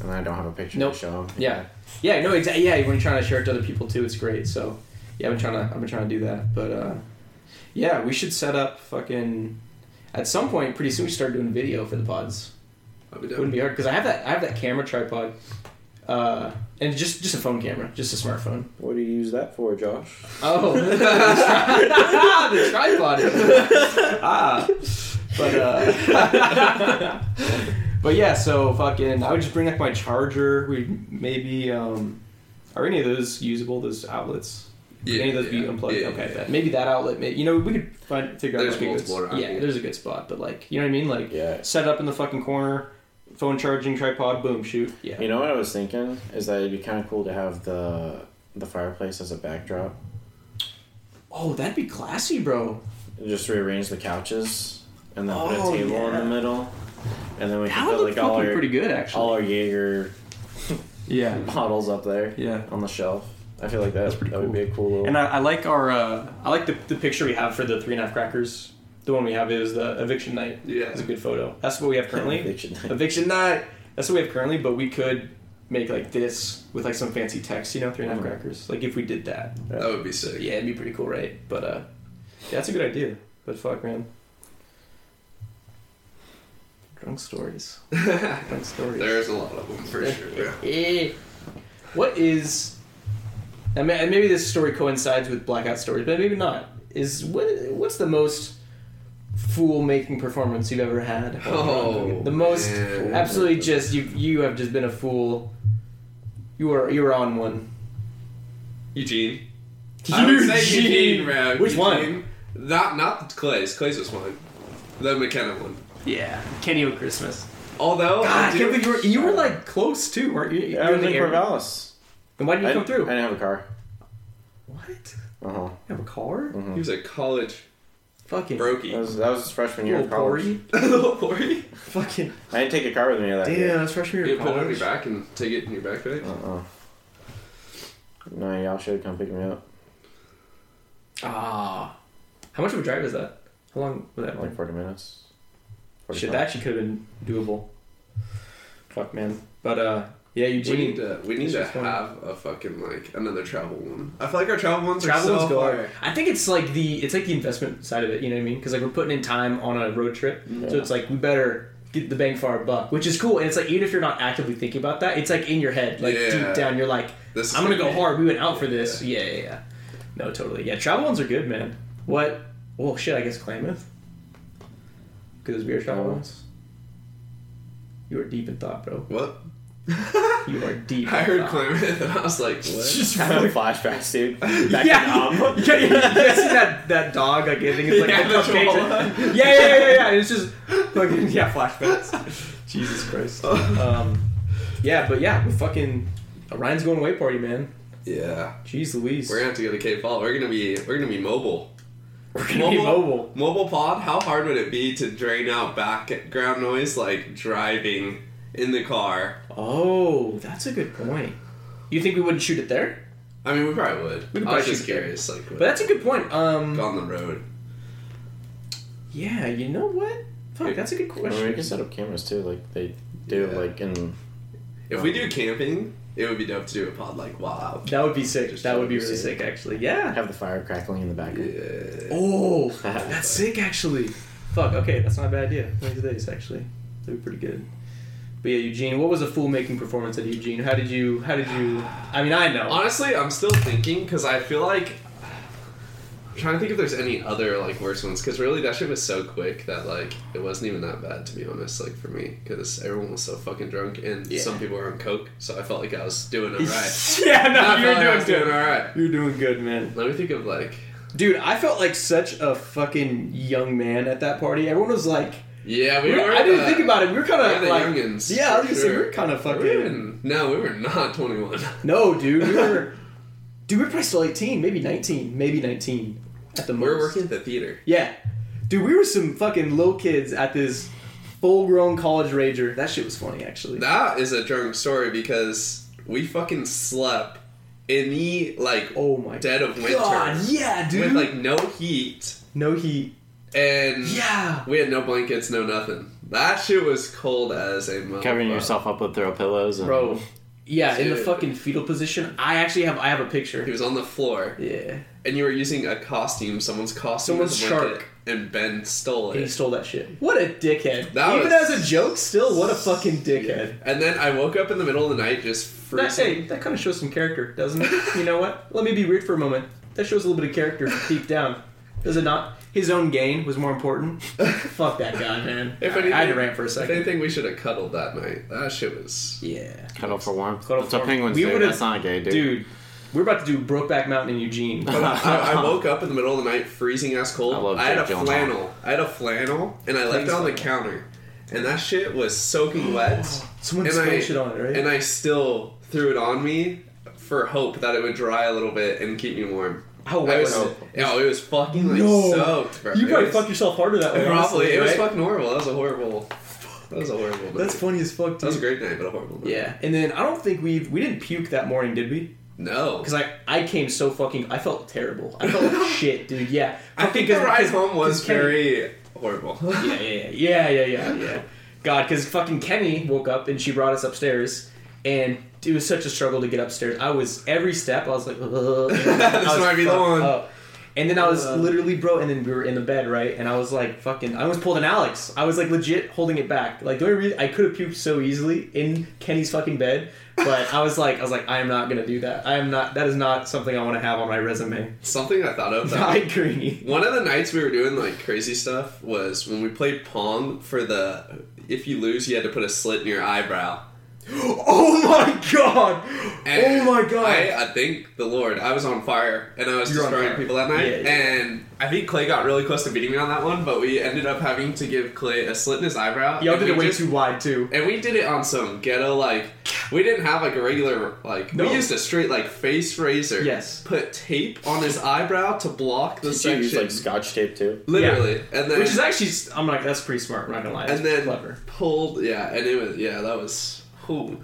and then I don't have a picture Nope. to show them. Yeah, yeah, no, exactly. Yeah, when you're trying to share it to other people too, it's great. So yeah, I've been trying to I've been trying to do that, but uh, yeah, we should set up fucking. At some point, pretty soon, we start doing video for the pods. I'll be It wouldn't be hard because I have that I have that camera tripod, uh, and just just a phone camera, just a smartphone. What do you use that for, Josh? Oh, the, tri- the tripod. ah, but uh, but yeah. So fucking, I would just bring like my charger. We maybe um, are any of those usable? Those outlets? Yeah, any of those be yeah, unplugged? yeah, okay, yeah. then maybe that outlet. May, you know, we could find figure There's out like multiple good, Yeah, here. there's a good spot, but like you know what I mean. Like Yeah. set up in the fucking corner, phone charging tripod, boom, shoot. Yeah. You know what I was thinking is that it'd be kind of cool to have the the fireplace as a backdrop. Oh, that'd be classy, bro. Just rearrange the couches and then put Oh, a table in the middle, and then we That can put look like all our pretty good, actually. all our Jaeger yeah. bottles up there Yeah. on the shelf. I feel like that, That's pretty that would cool. be a cool little. And I, I like our, uh, I like the, the picture we have for the three and a half crackers. The one we have is the eviction night. Yeah. It's a good photo. That's what we have currently. Eviction night. eviction night. That's what we have currently, but we could make like this with like some fancy text, you know, three and a half Mhm. crackers. Like if we did that. That would be sick. Yeah, it'd be pretty cool, right? But uh, yeah, that's a good idea. But fuck, man. Drunk stories. Drunk stories. There's a lot of them for sure. Yeah. What is? I mean, and maybe this story coincides with blackout stories, but maybe not. Is what? What's the most fool-making performance you've ever had? Oh, the most man. absolutely just you. You have just been a fool. You were you were on one. Eugene. I would say Eugene, bro. Which one? Eugene. Not not Clay's. Clay's was fine. The McKenna one. Yeah, Kenny O Christmas. Although God, I I can't believe you were, you were uh, like close too, weren't you? Yeah, I You're was in area. Corvallis. And why didn't you I come didn't- through? I didn't have a car. What? Uh huh. You have a car? Mm-hmm. he was a college Fucking That brokey. was that was his freshman year little of college. Corey. Little Corey. Fucking I didn't take a car with me that damn, day. that's freshman year You of put it on college. your back and take it in your backpack. Uh uh No, y'all should have come pick me up. Ah, how much of a drive is that? How long was that? Like forty minutes. Shit, 45. that actually could have been doable. Fuck, man. But uh, yeah, We need to we need to have a fucking like another travel one. I feel like our travel ones Travel are so ones go hard. I think it's like the it's like the investment side of it. You know what I mean? Because like we're putting in time on a road trip, so it's like we better get the bang for our buck, which is cool. And it's like even if you're not actively thinking about that, it's like in your head, like Yeah. deep down, you're like, This I'm gonna go hard. We went out for this. Yeah, yeah, yeah. No, totally. Yeah, travel ones are good, man. What? Well, shit. I guess Klamath. Because beer travel ones. You are deep in thought, bro. What? You are deep. I heard thought. Klamath and I was like, what? Just Having flashbacks, dude. Back yeah, in you, Nam. you, you see that, that dog? Like, I think it's like Yeah, the the cupcakes. chihuahua. Yeah, yeah, yeah, yeah. It's just fucking yeah, flashbacks. Jesus Christ. Um, yeah, but yeah, we're fucking Ryan's going away party, man. Yeah. Jeez Louise. We're gonna have to go to Cape Fall. We're gonna be we're gonna be mobile. We're gonna be mobile. Mobile pod. How hard would it be to drain out background noise like driving in the car? Oh, that's a good point. You think we wouldn't shoot it there? I mean, we probably would. We could I was just shoot there. curious, like, But that's a good point. Um, on the road. yeah, you know what? Fuck, that's a good I mean, we question. can set up cameras too, like they do, Yeah. like in. If we do camping, it would be dope to do a pod like wow. That would be sick. Just That would be be really sick. sick, actually. Yeah. Have the fire crackling in the background. Yeah. Oh, that's sick, actually. Fuck. Okay, that's not a bad idea. One of these days, actually, that'd be pretty good. But yeah, Eugene, what was a fool making performance at Eugene? How did you? How did you? I mean, I know. Honestly, I'm still thinking because I feel like trying to think if there's any other like worse ones because really that shit was so quick that like it wasn't even that bad to be honest. Like for me because everyone was so fucking drunk and Yeah. some people were on coke, so I felt like I was doing alright. yeah, no, I you're felt like I doing was doing good. alright. You're doing good, man. Let me think of like Dude, I felt like such a fucking young man at that party. Everyone was like, yeah we we were. were, I didn't the- think about it. We were kind of like, youngins. yeah, I was for gonna say we were kind of fucking. even- no, we were not 21. No, dude, we were. dude, we were probably still 18, maybe 19, maybe 19 at the most. We were working at the theater. Yeah, dude, we were some fucking little kids at this full-grown college rager. That shit was funny, actually. That is a drunk story because we fucking slept in the like oh my dead of winter god, yeah, dude. with like no heat no heat. And Yeah. we had no blankets, no nothing. That shit was cold as a motherfucker. Covering yourself up with throw pillows. And, Bro. Yeah, in the fucking fetal position. I actually have I have a picture. He was on the floor, Yeah. and you were using a costume, someone's costume, Someone's as a blanket, shark. and Ben stole it. And he stole that shit. What a dickhead. That Even was- as a joke, still, what a fucking dickhead. And then I woke up in the middle of the night just That, freezing. hey, that kind of shows some character, doesn't it? you know what? Let me be weird for a moment. That shows a little bit of character deep down. Does it not? His own gain was more important. Fuck that guy, man. If I- anything, I had to rant for a If second. anything, we should have cuddled that night. That shit was. Yeah. Cuddle for warmth. Cuddle That's for what warmth. penguins We do. would've- That's not gay, dude. Dude, we're about to do Brokeback Mountain in Eugene. I, I woke up in the middle of the night, freezing ass cold. I love I had a Jake Gyllenhaal. flannel. I had a flannel, and I left it on the counter, and that shit was soaking wet. Someone and spilled I, shit on it, right? And I still threw it on me for hope that it would dry a little bit and keep me warm. Oh, How I wet was, was it? yeah, it was fucking like No. soaked. Bro. You probably was- fucked yourself harder that way. Probably, honestly, it was right? fucking horrible. That was a horrible. That was a horrible. Night. That's funny as fuck, That was a great night, but a horrible. Night. Yeah, and then I don't think we we didn't puke that morning, did we? No. Because I I came so fucking I felt terrible. I felt like shit, dude. Yeah, I think the ride home was very horrible. Yeah, yeah, yeah, yeah, yeah, yeah, yeah. God, because fucking Kenny woke up and she brought us upstairs, and it was such a struggle to get upstairs. I was every step I was like, "Ugh," and I This might be the one. up. And then I was Uh. literally bro, and then we were in the bed, right? And I was like, fucking, I almost pulled an Alex. I was like legit holding it back. Like the only reason I could have puked so easily in Kenny's fucking bed, but I was like, I was like, I am not gonna do that. I am not. That is not something I want to have on my resume. Something I thought of. I agree. One of the nights we were doing like crazy stuff was when we played Pong for the if you lose you had to put a slit in your eyebrow. Oh my god! And oh my god! I, I thank the Lord I was on fire and I was You're destroying people that night Yeah, yeah. and I think Clay got really close to beating me on that one but we ended up having to give Clay a slit in his eyebrow. Y'all did it way just- too wide too. And we did it on some ghetto like we didn't have like a regular like No. we used a straight like face razor. Yes. Put tape on his eyebrow to block the Did you use like scotch tape too? Literally. And then Which is actually, I'm like, that's pretty smart. I'm not gonna lie. And then clever. pulled yeah and it was yeah that was who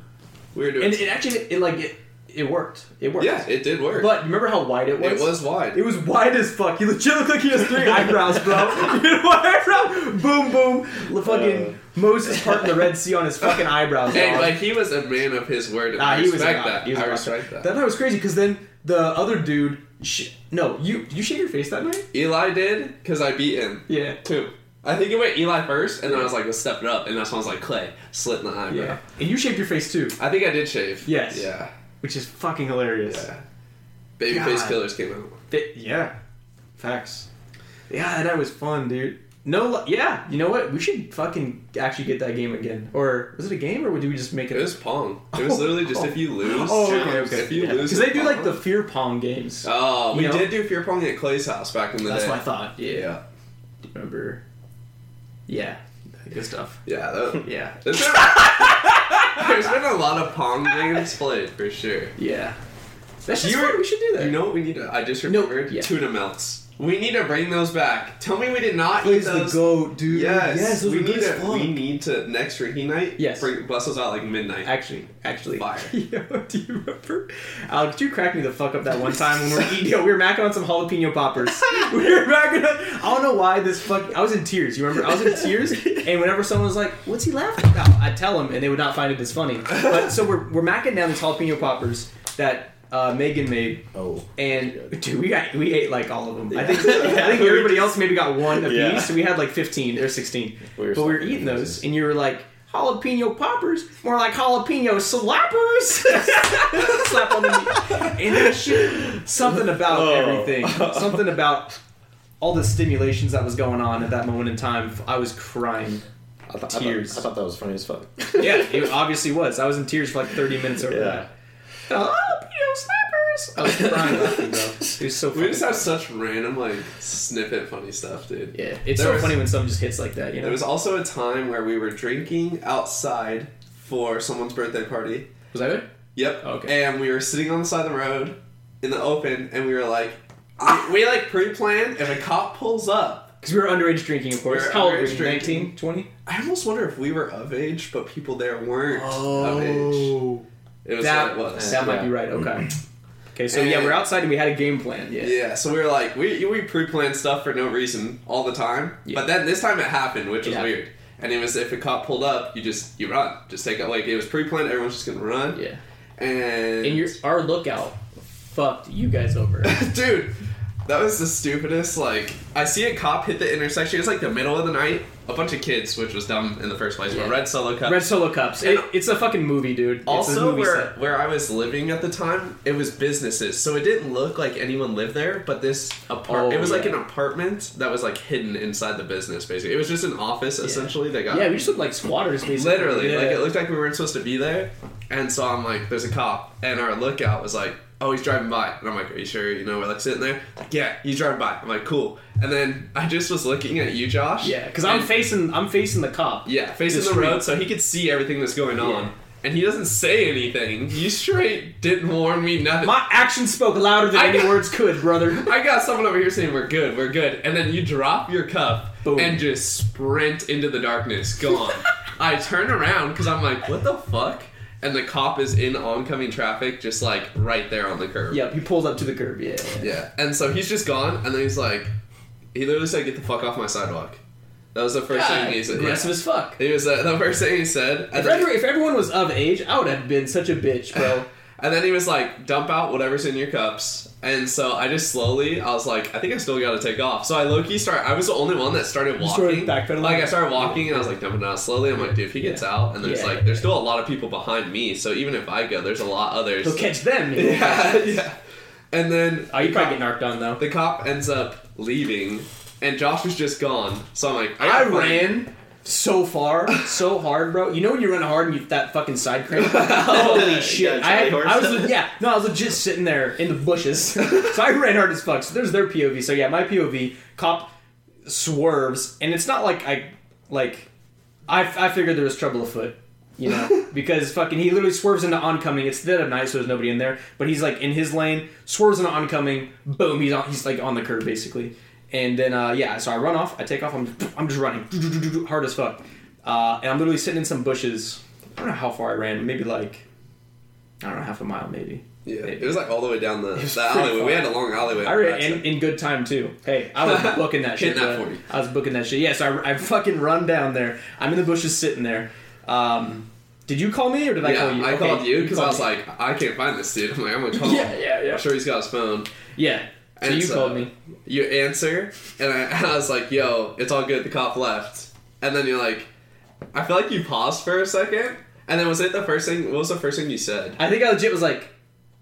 we were doing And it actually, it like it, it worked. It worked. yeah it did work But remember how wide it was? it was wide It was wide as fuck. He legit looked like he has three eyebrows, bro. You know what eyebrow? Boom, boom. The fucking uh. Moses part in the Red Sea on his fucking eyebrows. and like he was a man of his word and Nah, I he was a respect that He was I respect that. That night was crazy because then the other dude. Sh- no, you you shaved your face that night? Eli did because I beat him Yeah. too I think it went Eli first and then I was like let's step it up and that's when I was like Clay slit in the eyebrow Yeah. And you shaved your face too, I think I did shave Yes. yeah which is fucking hilarious. yeah Babyface Killers came out yeah. Facts. Yeah, that was fun, dude. No, yeah. You know what? We should fucking actually get that game again. Or was it a game, or would we just make it? it was Pong it was oh. literally just if you lose Oh, okay, okay. if you lose Because they do like the fear pong games. oh we know? did do Fear Pong at Clay's house back in the That's day what I thought. Yeah. yeah Remember? Yeah. Good stuff. yeah that, Yeah. There's been, there's been a lot of Pong games played for sure. Yeah. That's just You were- We should do that. You know what we need to? I just remembered yeah. tuna melts. We need to bring those back. Tell me we did not eat Plays the those. goat, dude. Yes, those we need to. fuck. We need to next drinking night. Yes. bring bust those out like midnight. Actually, actually, Fire. Yo, do you remember? Alex, you cracked me the fuck up that one time when we were eating. Yo, we were macking on some jalapeno poppers. we were macking on. I don't know why this fucking. I was in tears. You remember? I was in tears, and whenever someone was like, "What's he laughing about?" I'd tell them, and they would not find it as funny. But so we're we're macking down these jalapeno poppers that. Uh, Megan made, Oh. and dude, we got we ate like all of them. I think I think everybody else maybe got one apiece. Yeah. So we had like fifteen or sixteen. We but we were eating those, and you were like, jalapeno poppers, more like jalapeno slappers. Slap on the knee. And that shit, something about Oh. everything, something about all the stimulations that was going on at that moment in time. I was crying. I thought, Tears. I thought, I thought that was funny as fuck. Yeah, it obviously was. I was in tears for like 30 minutes over Yeah. that. Slappers. I was crying laughing, bro. It was so funny. We just have such random like snippet funny stuff, dude. yeah, it's There so was- funny when something just hits like that. You know. There was also a time where we were drinking outside for someone's birthday party. was that it? Yep. Oh, okay. And we were sitting on the side of the road in the open, and we were like, ah! we, we like pre-planned. If a cop pulls up, Because we were underage drinking, of course. We were How old were underage you? drinking. 19, 20? I almost wonder if we were of age, but people there weren't of age. Oh. It was Oh. that, what it was. that might be right. Okay. Okay, so yeah, we're outside and we had a game plan. Yeah. Yeah, so we were like, we we pre-planned stuff for no reason all the time. Yeah. But then this time it happened, which was Yeah. weird. And it was if a cop pulled up, you just you run, just take it like it was pre-planned. Everyone's just gonna run. Yeah. And, And your our lookout fucked you guys over. dude, that was the stupidest. Like I see a cop hit the intersection. It's like the middle of the night. A bunch of kids, which was dumb in the first place. Yeah. But red solo cups. Red Solo Cups. It, it's a fucking movie, dude. It's a Also, movie where set. where I was living at the time, it was businesses, so it didn't look like anyone lived there. But this apart, Oh, it was like yeah. an apartment that was like hidden inside the business. Basically, it was just an office essentially. They got Yeah, we just looked like squatters, basically. literally Yeah. like it looked like we weren't supposed to be there. And so I'm like, there's a cop, and our lookout was like, oh, he's driving by, and I'm like, are you sure? You know, we're like sitting there, like, yeah, he's driving by. I'm like, cool. And then I just was looking at you, Josh. Yeah, because I'm facing I'm facing the cop. yeah, facing The the, road so he could see everything that's going on. Yeah. And he doesn't say anything. You straight didn't warn me nothing. My actions spoke louder than I any got- words could, brother. I got someone over here saying we're good, we're good, and then you drop your cup Boom. and just sprint into the darkness, gone. I turn around because I'm like, what the fuck? And the cop is in oncoming traffic, just like right there on the curb. Yep, he pulled up to the curb. Yeah. Yeah. And so he's just gone, and then he's like, he literally said, "Get the fuck off my sidewalk." That was the first God, thing he said. aggressive Yeah. as fuck. He was uh, the first thing he said, If, every, if everyone was of age, I would have been such a bitch, bro. and then he was like, "Dump out whatever's in your cups." And so I just slowly, I was like, I think I still got to take off. So I low key start. I was the only one that started walking. started? Like I started walking, and I was like dumping out slowly. I'm like, dude, if he gets out, and there's Yeah. like, there's still a lot of people behind me. So even if I go, there's a lot others. He'll catch them. Yeah, yeah. And then Oh, you the probably cop- get narked on though. the cop ends up leaving, and Josh was just gone. So I'm like, I find- ran so far, so hard, bro. You know when you run hard and you that fucking side crank? Holy shit! I, had, I was yeah, no, I was legit sitting there in the bushes. so I ran hard as fuck. So there's their POV. So yeah, my POV cop swerves, and it's not like I like I I figured there was trouble afoot. You know, because fucking he literally swerves into oncoming. It's dead of night, so there's nobody in there. But he's like in his lane, swerves into oncoming. Boom, he's on. He's like on the curb basically. And then uh, yeah, so I run off. I take off. I'm I'm just running hard as fuck. Uh, and I'm literally sitting in some bushes. I don't know how far I ran. Maybe like I don't know half a mile maybe. Yeah, Maybe. it was like all the way down the, the alleyway. We had a long alleyway. I ran in, in good time too. Hey, I was booking that shit. That bro. 40. I was booking that shit. Yeah, so I, I fucking run down there. I'm in the bushes sitting there. Um, did you call me or did I call you? I Okay, called you because I was me. like, I can't find this dude. I'm like, I'm gonna call. yeah, him. yeah, yeah. I'm sure he's got his phone. Yeah. So And you so- called me. You answer, and I, and I was like, "Yo, it's all good." The cop left, and then you're like, I feel like you paused for a second, and then was it the first thing? What was the first thing you said? I think I legit was like,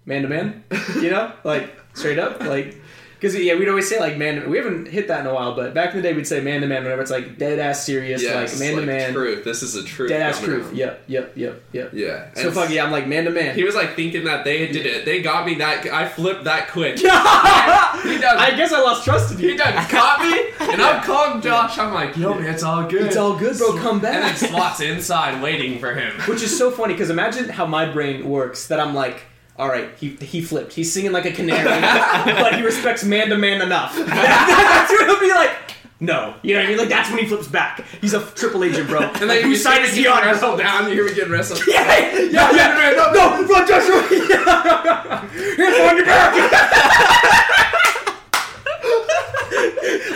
man to man, you know, like straight up, like, because yeah, we'd always say like man. To, we haven't hit that in a while, but back in the day, we'd say man to man whenever it's like dead ass serious, Yes, like man to man, Truth. This is a truth. dead ass truth. out. Yep, yep, yep, yep. Yeah. So fuck yeah, I'm like man to man. He was like thinking that they did it. They got me that. I flipped that quick. I He done. guess I lost trust in you. He done caught me, and I'm calling Josh. I'm like, "Yo, man, it's all good." It's all good, bro. Come back. and then. SWAT's inside waiting for him. Which is so funny because imagine how my brain works. That I'm like, all right, he he flipped. He's singing like a canary, but he respects man to man enough. that's when he'll be like. No, you know what I mean. Like that's when he flips back. He's a triple agent, bro. And then whose you side is he on? Wrestle down. You hear me getting wrestled. Yeah, yeah, yeah, no, no, run, Joshua. Here's on your back.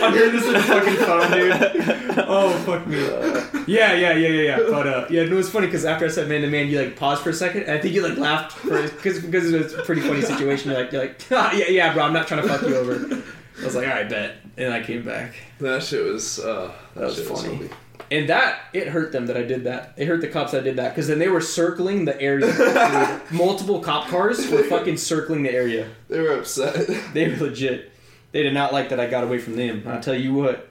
I'm hearing this in the fucking phone, dude. Oh fuck me. Yeah, yeah, yeah, yeah, yeah. But uh, yeah, no, it's funny because after I said man to man, you like paused for a second, and I think you like laughed for because because it was a pretty funny situation. You're like, you're like, ah, yeah, yeah, bro, I'm not trying to fuck you over. I was like, all right, bet, and I came back. That shit was. Uh, that, That was shit funny. And that it hurt them that I did that. It hurt the cops that I did that because then they were circling the area. Multiple cop cars were fucking circling the area. They were upset. They were legit. They did not like that I got away from them. I'll tell you what.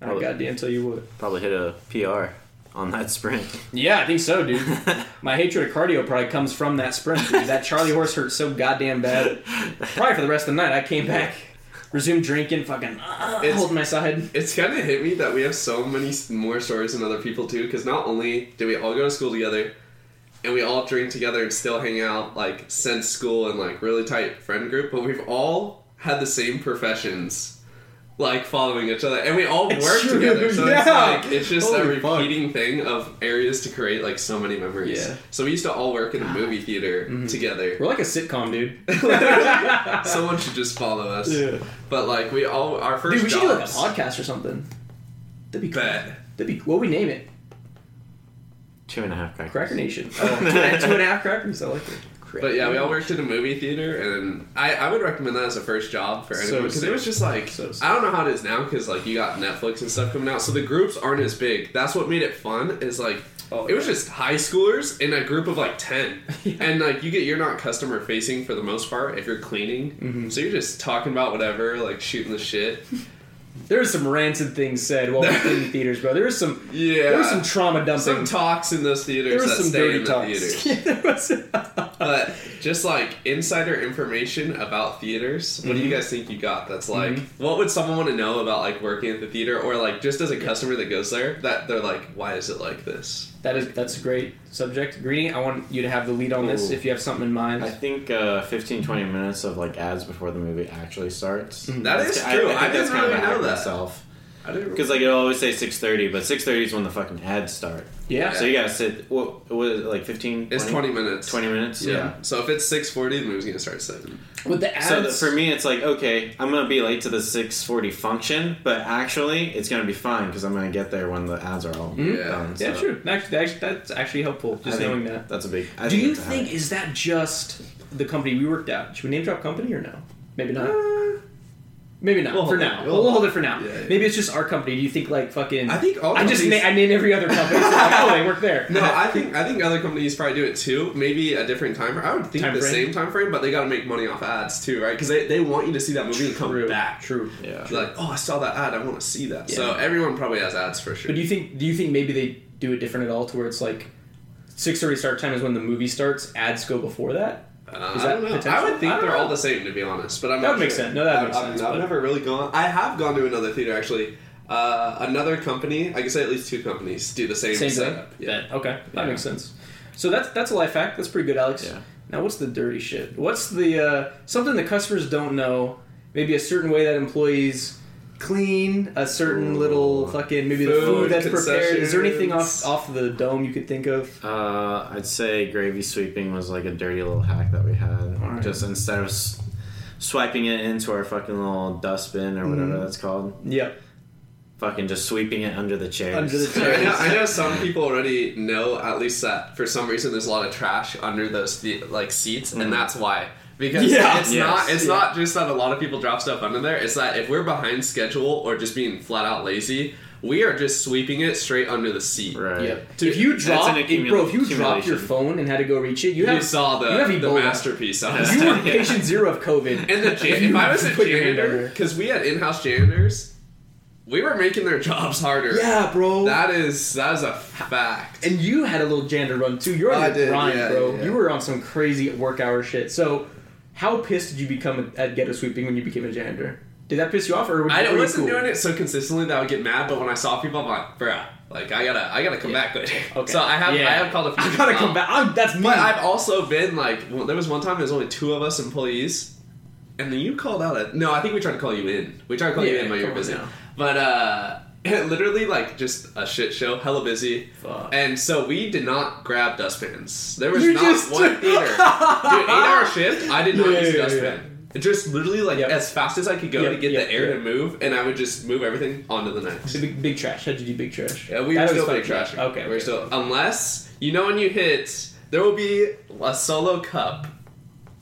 I Probably. goddamn tell you what. Probably hit a PR on that sprint. Yeah, I think so, dude. My hatred of cardio probably comes from that sprint. Dude. That Charlie horse hurt so goddamn bad. Probably for the rest of the night. I came back, resumed drinking, fucking uh, It's- holding my side. It's kind of hit me that we have so many s- more stories than other people too. Because not only did we all go to school together, and we all drink together and still hang out like since school and like really tight friend group, but we've all had the same professions. Like following each other, and we all It's work true, together, so yeah. it's like it's just a Holy fuck. repeating thing of areas to create like so many memories. Yeah. Mm-hmm. So we used to all work in a movie theater together. We're like a sitcom, dude. Someone should just follow us. Yeah. But like we all our first Dude, we should do like a podcast or something. That'd be cool. Bet. That'd be what we name it? Two and a half crackers. Cracker Nation. Oh, two and two and a half crackers. I like it. But yeah, we all worked in a movie theater, and I, I would recommend that as a first job for anyone because it was just like So. I don't know how it is now because like you got Netflix and stuff coming out, so the groups aren't as big. That's what made it fun. Is like Oh, it was just high schoolers in a group of like ten, and like you get you're not customer facing for the most part if you're cleaning, Mm-hmm. so you're just talking about whatever, like shooting the shit. There was some rancid things said while we're in the theaters, bro. There was some. Yeah, There was some trauma dumping. some talks in those theaters there was that some dirty in the talks. theaters. Yeah, there was. But just like insider information about theaters, what Mm-hmm. do you guys think you got? That's like, what would someone want to know about like working at the theater, or like just as a customer that goes there, that they're like, why is it like this? That is that's a great subject. Greedy. I want you to have the lead on this Ooh. if you have something in mind. I think uh, 15, 20 minutes of like ads before the movie actually starts. Mm-hmm. That is true. I, I, think that's didn't kind really of a hack know that. myself. I didn't. Because like it'll always say 6:30, but 6:30 is when the fucking ads start. yeah. So you gotta sit. What was it like 15? it's 20 minutes. 20 minutes. Yeah. So if it's 6:40, the movie's gonna start at seven. With the ads. So th- for me, it's like okay, I'm gonna be late to the 6:40 function, but actually, it's gonna be fine because I'm gonna get there when the ads are all hmm? Yeah. done. yeah, true. Actually, actually, that's actually helpful. Just think knowing that. That's a big. I Do you think hack. is that just the company we worked at? Should we name drop company or no? Maybe not. Uh, Maybe not We'll for hold now. it. We'll, hold it for now. Yeah, yeah. Maybe it's just our company. Do you think like fucking? I think all I just companies- na- I named every other company. So like, oh, they work there. No, I think I think other companies probably do it too. Maybe a different time. Frame. I would think Time the frame? same time frame, but they got to make money off ads too, right? Because they, they want you to see that movie and come True. back. True. Yeah. You're like, oh, I saw that ad. I want to see that. So everyone probably has ads for sure. But do you think? Do you think maybe they do it different at all, to where it's like six thirty start time is when the movie starts. Ads go before that. Uh, Is I don't know. I would think I they're all the same, to be honest. But I'm That not would make sure. sense. No, that I've, makes I've- sense, I've never really gone. I have gone to another theater actually. Uh, another company. I can say at least two companies do the same, Same thing. setup. Yeah. Yeah. Okay, that Yeah. makes sense. So that's that's a life hack. That's pretty good, Alex. Yeah. Now, what's the dirty shit? What's the uh, something the customers don't know? Maybe a certain way that employees clean a certain Ooh. little fucking maybe the Food, food that's prepared. Is there anything off concessions. off the dome you could think of? Uh, I'd say gravy sweeping was like a dirty little hack that we had. Alright. Just instead of s- swiping it into our fucking little dustbin or whatever Mhm. that's called, Yep. fucking just sweeping it under the chairs. Under the I know, I know some people already know at least that for some reason there's a lot of trash under those the, like seats, and that's why. Because Yeah. it's Yes. not it's Yeah. not just that a lot of people drop stuff under there. It's that if we're behind schedule or just being flat out lazy, we are just sweeping it straight under the seat. Right. Yep. if you That's drop, accumula- bro, if you dropped your phone and had to go reach it, you You saw the you have the masterpiece. I was You were patient zero of COVID. And the jan- if I was a Put your janitor, because we had in-house janitors, we were making their jobs harder. yeah, bro. That is that is a fact. And you had a little janitor run too. You're on I your did, grind, yeah, bro. yeah. You were on some crazy work hour shit. So, how pissed did you become at ghetto sweeping when you became a janitor? Did that piss you off, or I wasn't cool? doing it so consistently that I would get mad, but when I saw people, I'm like, bruh, like I gotta, I gotta come Yeah. back later. Okay. So I have, Yeah. I have called a few. I gotta people come back. I'm, that's me. But I've also been like, well, there was one time there was only two of us employees, and then you called out a. No, I think we tried to call you in. We tried to call you in, but you were busy. But uh, literally like just a shit show, hella busy. Fuck. And so we did not grab dustpans. There was You not one theater. Dude, eight hour shift. I did not Yeah, use a yeah, dustpan. It Just literally like Yep. as fast as I could go Yep, to get yep, the air to move, and I would just move everything onto the next. big, big trash. How'd you do big trash? Yeah, we That were still big trash. Okay, we're okay. still unless you know when you hit, there will be a solo cup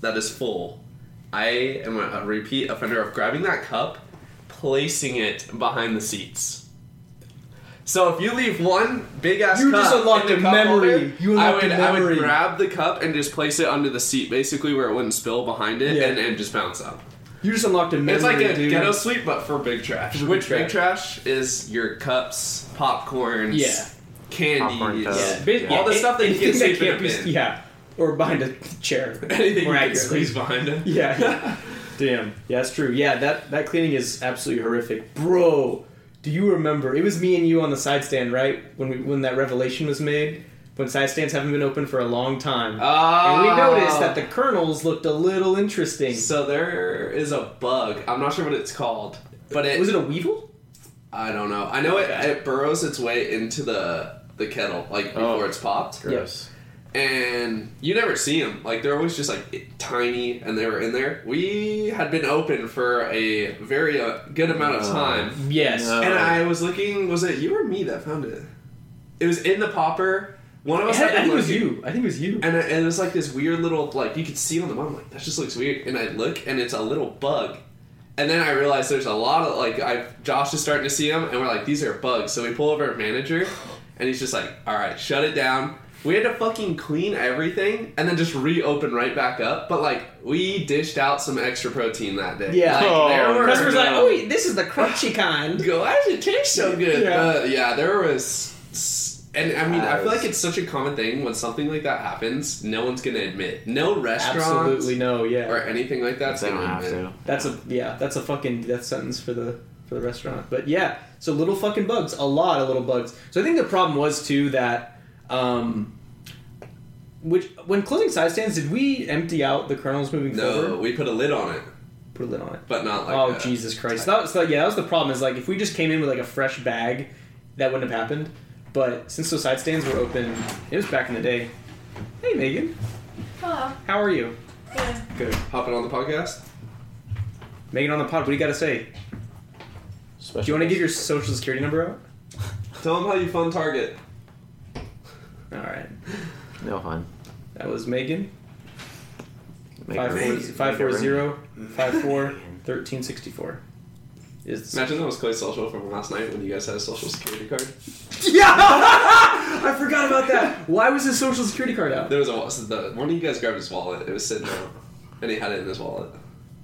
that is full. I am a repeat offender of grabbing that cup, placing it behind the seats. So if you leave one big ass You cup just unlocked in the a cup memory. holder, You I unlocked would a I would grab the cup and just place it under the seat, basically where it wouldn't spill behind it, Yeah. and, and just bounce up. You just unlocked a memory, It's like a dude. ghetto sweep, but for big trash. For Which big trash. trash is your cups, popcorns, Yeah. candies, Popcorn cups. Yeah, all the stuff that you can sweep in a can't be- bin. Yeah, or behind a chair. anything more you can squeeze behind it. Yeah. Damn. Yeah, that's true. Yeah, that that cleaning is absolutely horrific, bro. Do you remember? It was me and you on the side stand, right? When we when that revelation was made, when side stands haven't been open for a long time, Oh. and we noticed that the oh. kernels looked a little interesting. So there is a bug. I'm not sure what it's called, but it was it a weevil? I don't know. I know it, Okay. it burrows its way into the the kettle like Oh. before it's popped, Gross. And you never see them. Like they're always just like tiny, and they were in there. We had been open for a very uh, good amount of No. time, Yes. No. and I was looking. Was it you or me that found it? It was in the popper. One of I us had think been it was you. I think it was you. And, it, and it was like this weird little like you could see on the bottom like that just looks weird and I look and it's a little bug and then I realized there's a lot of like I Josh is starting to see them and we're like these are bugs so we pull over our manager and he's just like all right shut it down we had to fucking clean everything and then just reopen right back up but like we dished out some extra protein that day Yeah. like, Oh, there were Customers like, oh, wait, this is the crunchy kind. go why does it taste so good Yeah. but yeah there was and I mean I feel like it's such a common thing when something like that happens no one's gonna admit no restaurant Absolutely no. Yeah. or anything like that's They don't gonna have admit to. That's a yeah, that's a fucking death sentence for the for the restaurant. But yeah, so little fucking bugs, a lot of little bugs. So I think the problem was too that um which when closing side stands, did we empty out the kernels moving no forward? No, we put a lid on it Put a lid on it. but not like oh a- Jesus Christ! That was, yeah, that was the problem. Is like if we just came in with like a fresh bag, that wouldn't have happened. But since those side stands were open, it was back in the day. Hey Megan, Hello. how are you? Good. Good. hopping on the podcast Megan on the pod. What do you got to say? Do you want to give your social security number out? tell them how you fund Target All right. No fun. That was Megan. Make Five it four ring. five Make four it ring. zero five four mm. thirteen sixty four. Is imagine that was Clay social from last night when you guys had a social security card yeah, I forgot about that. Why was his social security card out? there was a the, one of you guys grabbed his wallet it was sitting out and he had it in his wallet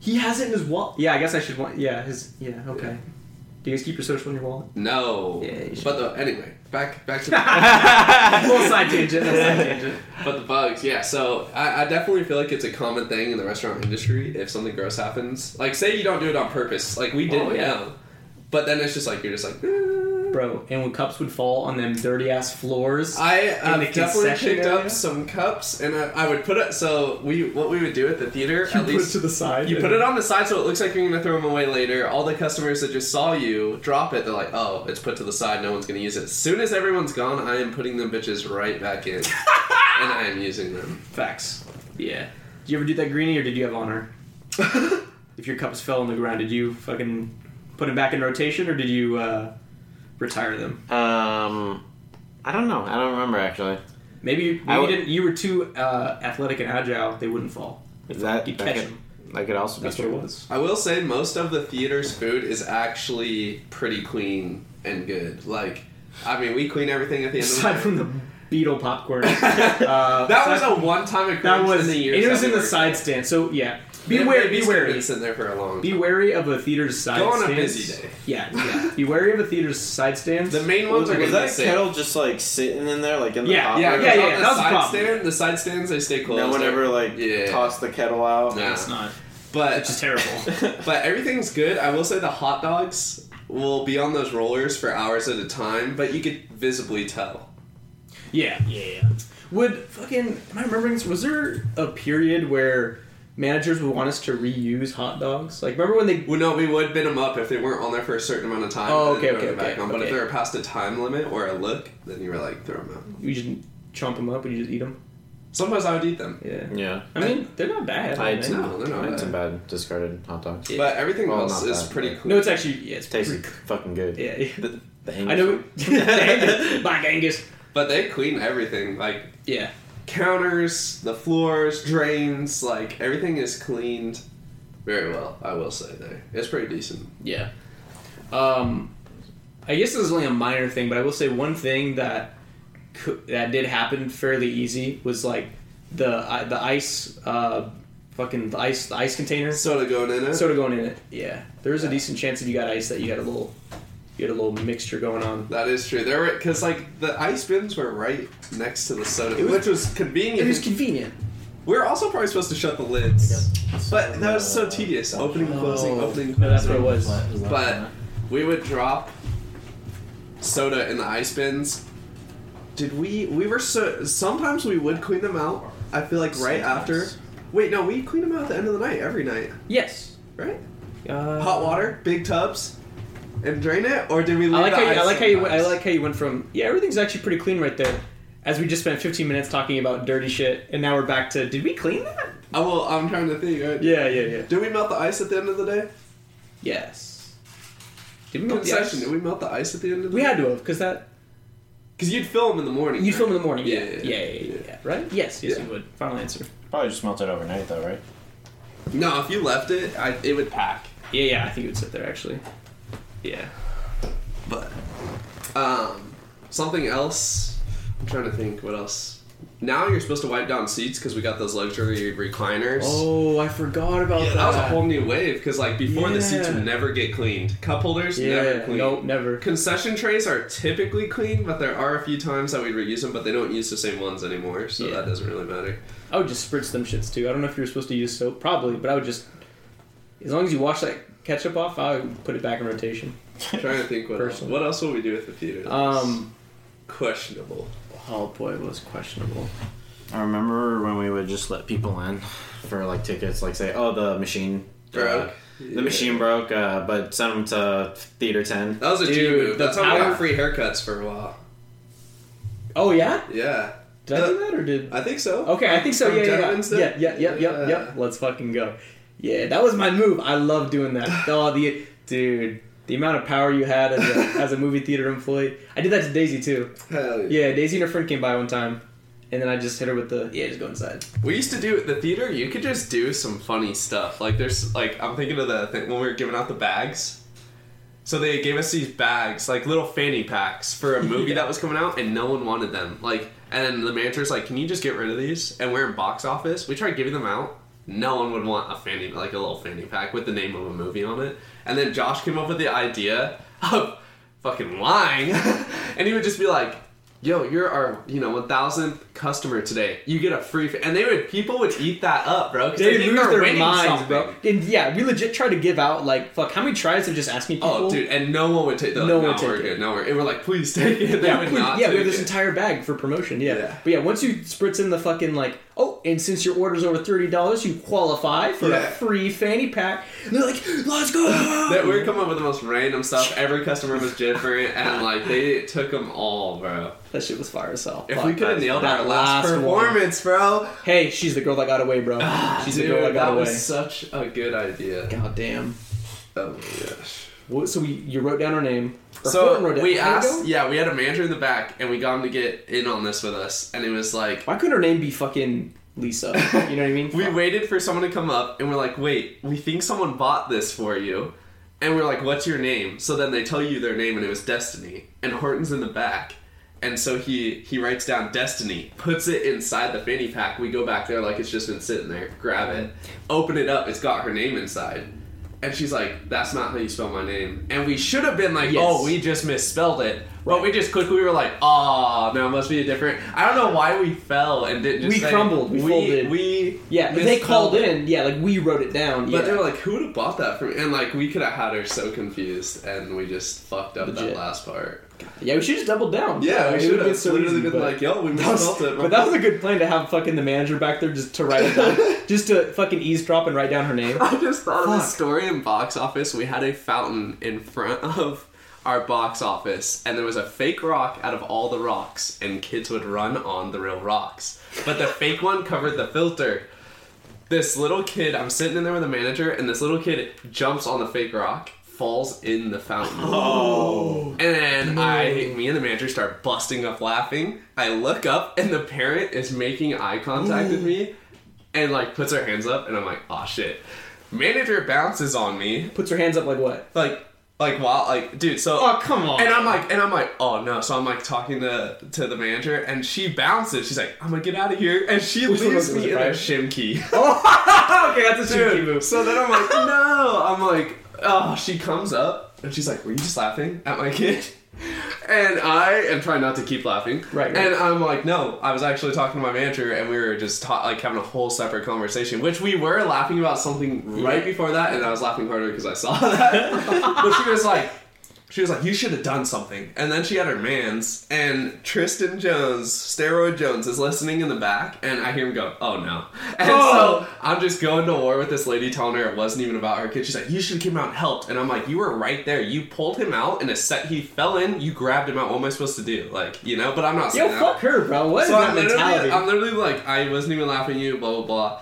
He has it in his wallet. Yeah, I guess I should want. Yeah, his. Yeah, okay. Do you guys keep your social in your wallet? no Yeah, you should. but the anyway back back to little side tangent. Little side tangent. But the bugs, yeah. So I, I definitely feel like it's a common thing in the restaurant industry. If something gross happens, like say you don't do it on purpose, like we didn't Oh, yeah. know, but then it's just like you're just like. "Eh." Bro, and when cups would fall on them dirty ass floors. I In the definitely picked area? up some cups, and I, I would put it. So we, what we would do at the theater, at least to the side. you put it on the side so it looks like you're gonna throw them away later. All the customers that just saw you drop it, they're like, "Oh, it's put to the side. No one's gonna use it." As soon as everyone's gone, I am putting them bitches right back in, and I am using them. Facts. Yeah. Did you ever do that greenie, or did you have honor? if your cups fell on the ground, did you fucking put them back in rotation, or did you uh, retire them? Um, I don't know. I don't remember actually. Maybe you, maybe I you didn't. You were too uh, athletic and agile; they wouldn't fall. Is that You that catch could, them. that could also be That's what it true. was. I will say most of the theater's food is actually pretty clean and good. Like, I mean, we clean everything at the end of the Aside from the beetle popcorn, uh, that was a one-time occurrence. that was in the years it was in the side stand. So yeah, be Maybe wary. Be it's been wary. sitting there for a long. Be wary of a theater's side stands. Go on a busy day. Yeah, yeah. Be wary of a theater's side stands. The main ones Was, are was that be safe. kettle just like sitting in there, like in the Yeah, hopper? Yeah, Yeah, yeah, yeah, On that the side problem. stand, the side stands they stay closed. No one ever like Yeah. tossed the kettle out. Nah. it's not. But It's just terrible. but everything's good. I will say the hot dogs will be on those rollers for hours at a time, but you could visibly tell. Yeah, yeah, yeah. Would fucking am I remembering? Was there a period where managers would want us to reuse hot dogs? Like, remember when they? Well, no, we would bin them up if they weren't on there for a certain amount of time. Oh, and then okay, okay, them okay. But if they were past a time limit or a look, then you were like throw them out. You just chomp them up and you just eat them. Sometimes I would eat them, Yeah. Yeah. I mean, they're not bad. I I had some, No, they're not I had bad. some bad discarded hot dogs. Yeah. but everything Well, else is bad, pretty cool. No, it's actually yeah, it's Tasted pretty- fucking good. Yeah, yeah. The, the I know. Angus. Black Angus. But they clean everything, like Yeah. Counters, the floors, drains, like everything is cleaned very well. I will say there, it's pretty decent. Yeah. Um, I guess this is only a minor thing, but I will say one thing that that did happen fairly easy was like the uh, the ice, uh, fucking the ice, the ice container, Soda going in it. soda going in it. Yeah, there was a decent chance if you got ice that you had a little, you had a little mixture going on. That is true. There were because like the ice bins were right next to the soda, was- which was convenient. It was convenient. we were also probably supposed to shut the lids, but that was so tedious. Opening, closing, Oh. opening, No, that's what it was. But we would drop soda in the ice bins. Did we? We were so. Sometimes we would clean them out. I feel like right after. Wait, no, we clean them out at the end of the night every night, Yes. right? Uh, Hot water, big tubs, and drain it, or did we? Leave I like the how you, ice I like how you I like how you went from yeah everything's actually pretty clean right there, as we just spent 15 minutes talking about dirty shit, and now we're back to did we clean that? Oh, well, I'm trying to think. Right? Yeah, yeah, yeah. Did we melt the ice at the end of the day? Yes. Did we melt the ice? Did we melt the ice at the end of the day? We day? had to have because that Because you'd film in the morning. you right? film in the morning. Yeah, Yeah, yeah, yeah, yeah, yeah, yeah, yeah. Right? Yes, yes, Yeah. you would. Final answer. Probably just melt it overnight though, right? No, if you left it, I, it would pack. Yeah, yeah. I think it would sit there actually. Yeah. But um, something else. I'm trying to think. What else? Now you're supposed to wipe down seats because we got those luxury recliners. Oh, I forgot about yeah, that. that was a whole new wave. Because like before, the seats would never get cleaned. Cup holders yeah. never cleaned. Nope, never. Concession trays are typically clean, but there are a few times that we reuse them, but they don't use the same ones anymore, so Yeah. that doesn't really matter. I would just spritz them shits too. I don't know if you're supposed to use soap, probably, but I would just, as long as you wash that ketchup off, I would put it back in rotation. I'm trying to think what else. Personally. What else will we do with the theater? Um, questionable. oh boy, it was questionable. I remember when we would just let people in for like tickets, like say, oh, the machine Broke. uh, the Yeah. machine broke, uh, but send them to Theater Ten. That was a G Dude, move. the That's how we power- got free haircuts for a while. Oh yeah, Yeah. did I do that or did? I think so. Okay, I think so. From Yeah, yeah, yeah, Gentleman's yeah, Day? yeah, yeah, yeah, Yeah. yeah. Let's fucking go. Yeah, that was my move. I love doing that. Oh, the dude, the amount of power you had as a, as a movie theater employee. I did that to Daisy too. Hell yeah. Yeah, Daisy and her friend came by one time, and then I just hit her with the yeah, just go inside. We used to do at the theater. You could just do some funny stuff. Like there's like I'm thinking of the thing when we were giving out the bags. So they gave us these bags, like little fanny packs, for a movie Yeah. that was coming out, and no one wanted them. Like, and the manager's like, "Can you just get rid of these?" And we're in box office. We tried giving them out. No one would want a fanny, like a little fanny pack with the name of a movie on it. And then Josh came up with the idea of fucking lying, and he would just be like, "Yo, you're our, you know, one thousandth customer today. You get a free." Fa-. And they would, people would eat that up, bro. They think lose their minds, something. bro. And yeah, we legit tried to give out like fuck. How many tries of just asking oh, people? Oh, dude, and no one would take. They're No like, one would take it. good. No, we're. And we're like, please take it. They Yeah, would please- not. yeah, we have this it. entire bag for promotion. Yeah. Yeah. but yeah, once you spritz in the fucking like, oh, and since your order's over thirty dollars, you qualify for a free fanny pack. And they're like, let's go. That we were coming up with the most random stuff. Every customer was different, and like they took them all, bro. That shit was fire as hell. If Fuck. we could have nailed that our last, last one. performance, bro. Hey, she's the girl that got away, bro. Ah, she's Dude, the girl that got that away. was such a good idea. God damn. Oh my gosh. What, so we, you wrote down her name. So wrote we asked, yeah, we had a manager in the back, and we got him to get in on this with us, and it was like, Why couldn't her name be fucking Lisa? You know what I mean? We Fuck. waited for someone to come up and we're like, wait, we think someone bought this for you. And we're like, what's your name? So then they tell you their name and it was Destiny. And Horton's in the back. And so he he writes down Destiny, puts it inside the fanny pack. We go back there like it's just been sitting there. Grab it, open it up. It's got her name inside. And she's like, "That's not how you spell my name." And we should have been like, Yes. "Oh, we just misspelled it." But we just quickly were like, "Oh, no, it must be a different." I don't know why we fell and didn't. Just We say- crumbled, we folded. We Yeah, but they misspelled called it. in. Yeah, like we wrote it down. But yeah. they were like, who would have bought that from me? And like, we could have had her so confused, and we just fucked up Legit. that last part. yeah, we should just doubled down. Yeah, It we would've should been have so literally easy, been but- like, yo, we That was- misspelled it. but that was a good plan to have fucking the manager back there just to write it down, just to fucking eavesdrop and write down her name. I just thought of a Fuck. story in box office. We had a fountain in front of our box office, and there was a fake rock out of all the rocks, and kids would run on the real rocks. But the fake one covered the filter. This little kid, I'm sitting in there with the manager, and this little kid jumps on the fake rock, falls in the fountain. Oh. And then I, me and the manager start busting up laughing. I look up, and the parent is making eye contact with me, and like puts her hands up, and I'm like, "Oh shit!" Manager bounces on me, Puts her hands up like what? like Like while like dude, so Oh come on! and I'm like, and I'm like, oh no. So I'm like talking to to the manager, and she bounces. She's like, I'm gonna get out of here, and she Which one leaves was it? me in a it shimkey. oh, okay, that's a shitty Dude, move. so then I'm like, no. I'm like, oh. She comes up and she's like, were you just laughing at my kid? And I am trying not to keep laughing. Right, right. And I'm like, no, I was actually talking to my manager, and we were just ta- like having a whole separate conversation, which we were laughing about something right Yeah. before that, and I was laughing harder because I saw that. but she was like, she was like, you should have done something. And then she had her mans, and Tristan Jones, Steroid Jones, is listening in the back, and I hear him go, oh no. And Oh. so I'm just going to war with this lady, telling her it wasn't even about her kid. She's like, you should have came out and helped. And I'm like, you were right there. You pulled him out in a set. He fell in. You grabbed him out. What am I supposed to do? Like, you know. But I'm not Yo, saying that. fuck her, bro. What is So that I'm literally, mentality? I'm literally like, I wasn't even laughing at you. Blah blah blah.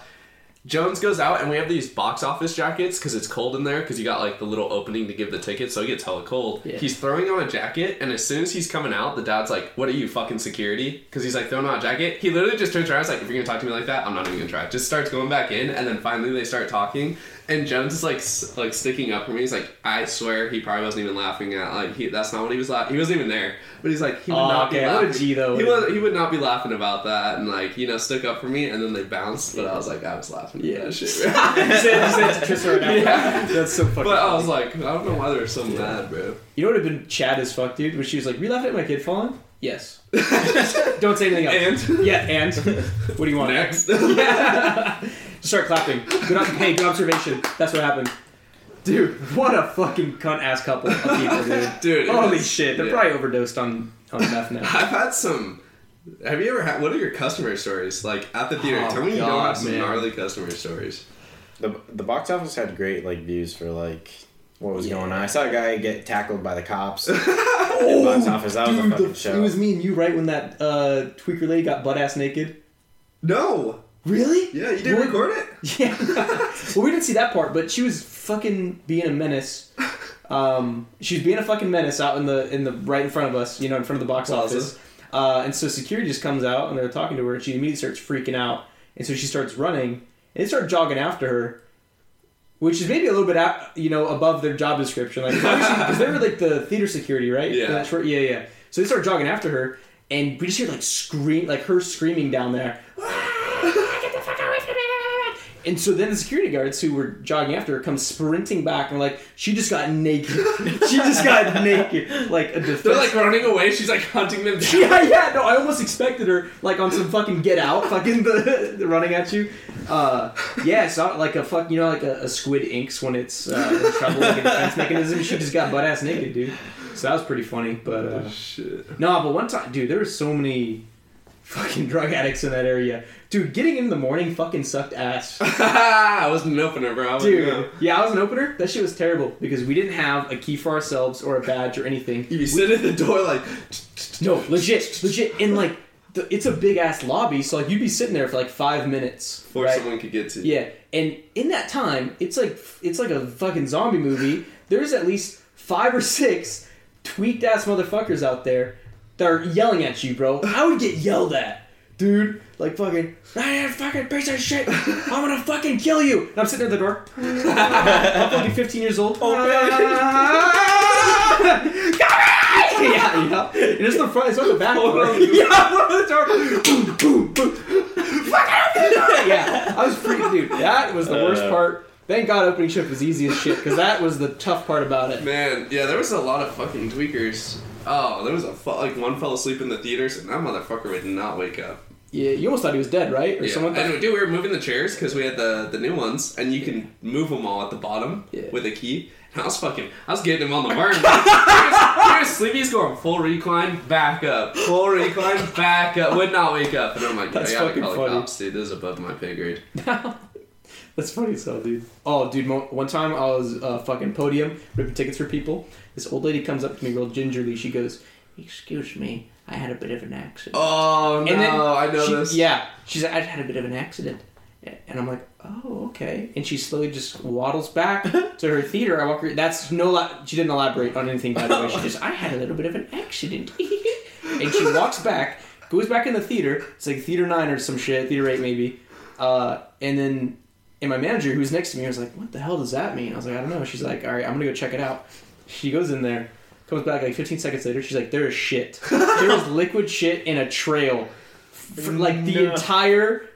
Jones goes out, and we have these box office jackets because it's cold in there. Because you got like the little opening to give the ticket, so it gets hella cold. Yeah. He's throwing on a jacket, and as soon as he's coming out, the dad's like, "What are you, fucking security?" Because he's like throwing on a jacket. He literally just turns around, he's like, "If you're gonna talk to me like that, I'm not even gonna try." Just starts going back in, and then finally they start talking. And Jones is like, like sticking up for me. He's like, "I swear, he probably wasn't even laughing at. Like, he, that's not what he was laughing. He wasn't even there, but he's like, he would Oh, not okay, be what a laughing. G, though. He was he would not be laughing about that and like you know stuck up for me and then they bounced but I was like I was laughing at Yeah. that shit you said, you said to Tristan right. Yeah. That's so fucking. but I was like I don't know why they're so mad bro You know what would have been Chad as fuck, dude? When she was like, we laughing at my kid falling?" Yes. Don't say anything else. and yeah, and what do you want? next Yeah. Just start clapping. Good, ob- hey, good observation. That's what happened. Dude, what a fucking cunt ass couple of people, dude. dude it Holy was- shit, they're yeah. probably overdosed on on meth now. I've had some have you ever had what are your customer stories like at the theater Oh, tell me you don't God, have some man. gnarly customer stories The the box office had great like views for like what was Yeah. going on. I saw a guy get tackled by the cops. in the box office. That was a fucking the- show. it was me and you, right, when that uh, tweaker lady got butt ass naked? no Really? yeah you didn't record it Yeah. well, we didn't see that part, but she was fucking being a menace. Um, she was being a fucking menace out in the in the right in front of us, you know, in front of the box Plaza. office. Uh, and so security just comes out and they're talking to her, and she immediately starts freaking out. And so she starts running, and they start jogging after her, which is maybe a little bit out, you know, above their job description, like because they were like the theater security, right? Yeah. Right. Yeah, yeah. So they start jogging after her, and we just hear like scream, like her screaming down there. And so then the security guards who were jogging after her come sprinting back and like, she just got naked. she just got naked. Like a defense. they're like running away she's like hunting them down yeah, yeah, no, I almost expected her like on some fucking get out, fucking the, the running at you. Uh, yeah, it's not like a fuck, you know, like a, a squid inks when it's uh, in trouble, like a defense mechanism. She just got butt ass naked, dude. So that was pretty funny, but uh, shit no, but one time, dude, there were so many fucking drug addicts in that area. Dude, getting in the morning fucking sucked ass. I wasn't an opener bro I Dude, know. yeah, I was an opener. That shit was terrible because we didn't have a key for ourselves or a badge or anything. you sit at the door like No, legit, legit. In like, the, it's a big ass lobby, so like you'd be sitting there for like five minutes, before right? someone could get to you. Yeah, and in that time, it's like it's like a fucking zombie movie. There's at least five or six tweaked ass motherfuckers out there that are yelling at you, bro. I would get yelled at, dude. Like fucking, I fucking piece of shit. I'm gonna fucking kill you. And I'm sitting at the door. I'm fucking 15 years old. yeah, you know, and it's the front, it's not the back door. yeah, one of the door. Boom, boom, boom. yeah, I was freaking, dude. That was the worst Uh. part. Thank God opening shift was easy as shit because that was the tough part about it. Man, yeah, there was a lot of fucking tweakers. Oh, there was a fu- like one fell asleep in the theaters, and that motherfucker would not wake up. Yeah, you almost thought he was dead, right? Or Yeah. someone and thought. dude, we were moving the chairs because we had the the new ones, and you can move them all at the bottom Yeah. with a key. And I was fucking, I was getting him on the burn. he, was, sleepy. He's going full recline, back up, full recline, back up. Would not wake up, and I'm like, That's I gotta fucking call the funny. cops, dude. This is above my pay grade. That's funny as hell, dude. Oh, dude, one time I was uh, fucking podium ripping tickets for people. This old lady comes up to me real gingerly. She goes, "Excuse me, I had a bit of an accident." Oh no, And then I know she- this. Yeah, she's like, I had a bit of an accident. And I'm like, oh, okay. And she slowly just waddles back to her theater. I walk her. That's no. She didn't elaborate on anything by the way. She just, I had a little bit of an accident. and she walks back, goes back in the theater. It's like theater nine or some shit, theater eight maybe. Uh, and then, and my manager who's next to me was like, what the hell does that mean? I was like, I don't know. She's like, all right, I'm gonna go check it out. She goes in there, comes back like 15 seconds later. She's like, "There is shit. there is liquid shit in a trail, for, like the No. entire."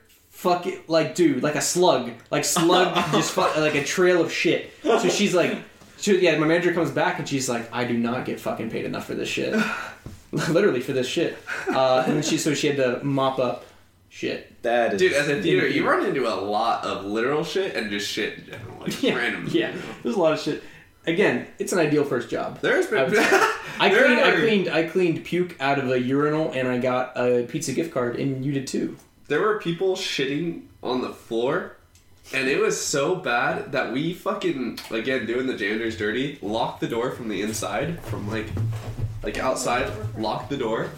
it, like dude, like a slug, like slug, just fu- like a trail of shit. So she's like, she, yeah. My manager comes back and she's like, I do not get fucking paid enough for this shit, literally for this shit. Uh, and then she so she had to mop up shit. That is Dude, at a theater, you run into a lot of literal shit and just shit in general, like Yeah, random. yeah. There's a lot of shit. Again, it's an ideal first job. There's been. I There cleaned, I cleaned, I cleaned puke out of a urinal, and I got a pizza gift card, and you did too. There were people shitting on the floor, and it was so bad that we fucking again doing the janitors dirty. Locked the door from the inside, from like, like outside. Locked the door,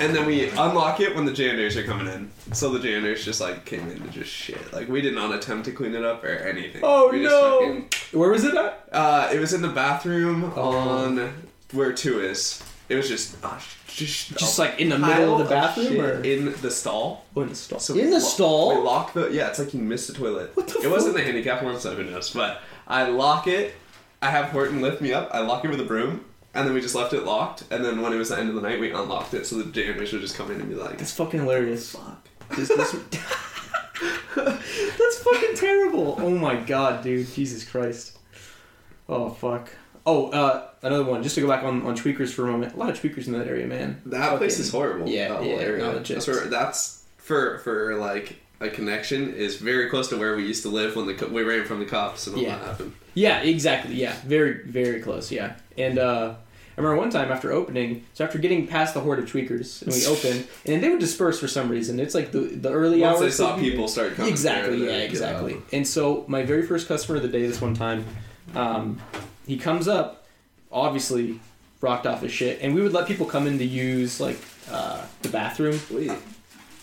and then we unlock it when the janitors are coming in. So the janitors just like came in to just shit. Like we did not attempt to clean it up or anything. Oh, we no. fucking- Where was it at? uh, it was in the bathroom Oh. on where two is. It was just uh, just Just like in the middle of the bathroom, shit or in the stall. Oh, in the stall? So in the lo- stall. We lock the yeah. It's like you missed the toilet. What the It wasn't the handicap one, so who knows? But I lock it. I have Horton lift me up. I lock it with a broom, and then we just left it locked. And then when it was the end of the night, we unlocked it, so the janitors would just come in and be like, That's fucking hilarious. "Fuck." This- this- That's fucking terrible. Oh my god, dude. Jesus Christ. Oh fuck. Oh, uh, another one. Just to go back on, on tweakers for a moment. A lot of tweakers in that area, man. That place is horrible. Yeah, that whole yeah, area. That's where that's for for like a connection is very close to where we used to live when the co- we ran from the cops and all Yeah. that happened. Yeah, exactly. Yeah, very, very close. Yeah, and uh, I remember one time after opening, so after getting past the horde of tweakers, and we open, and they would disperse for some reason. It's like the the early Once hours. they saw people start coming, Exactly. there, Yeah. Exactly. out. And so my very first customer of the day, this one time, um, he comes up, obviously rocked off his shit, and we would let people come in to use like uh, the bathroom. Wait.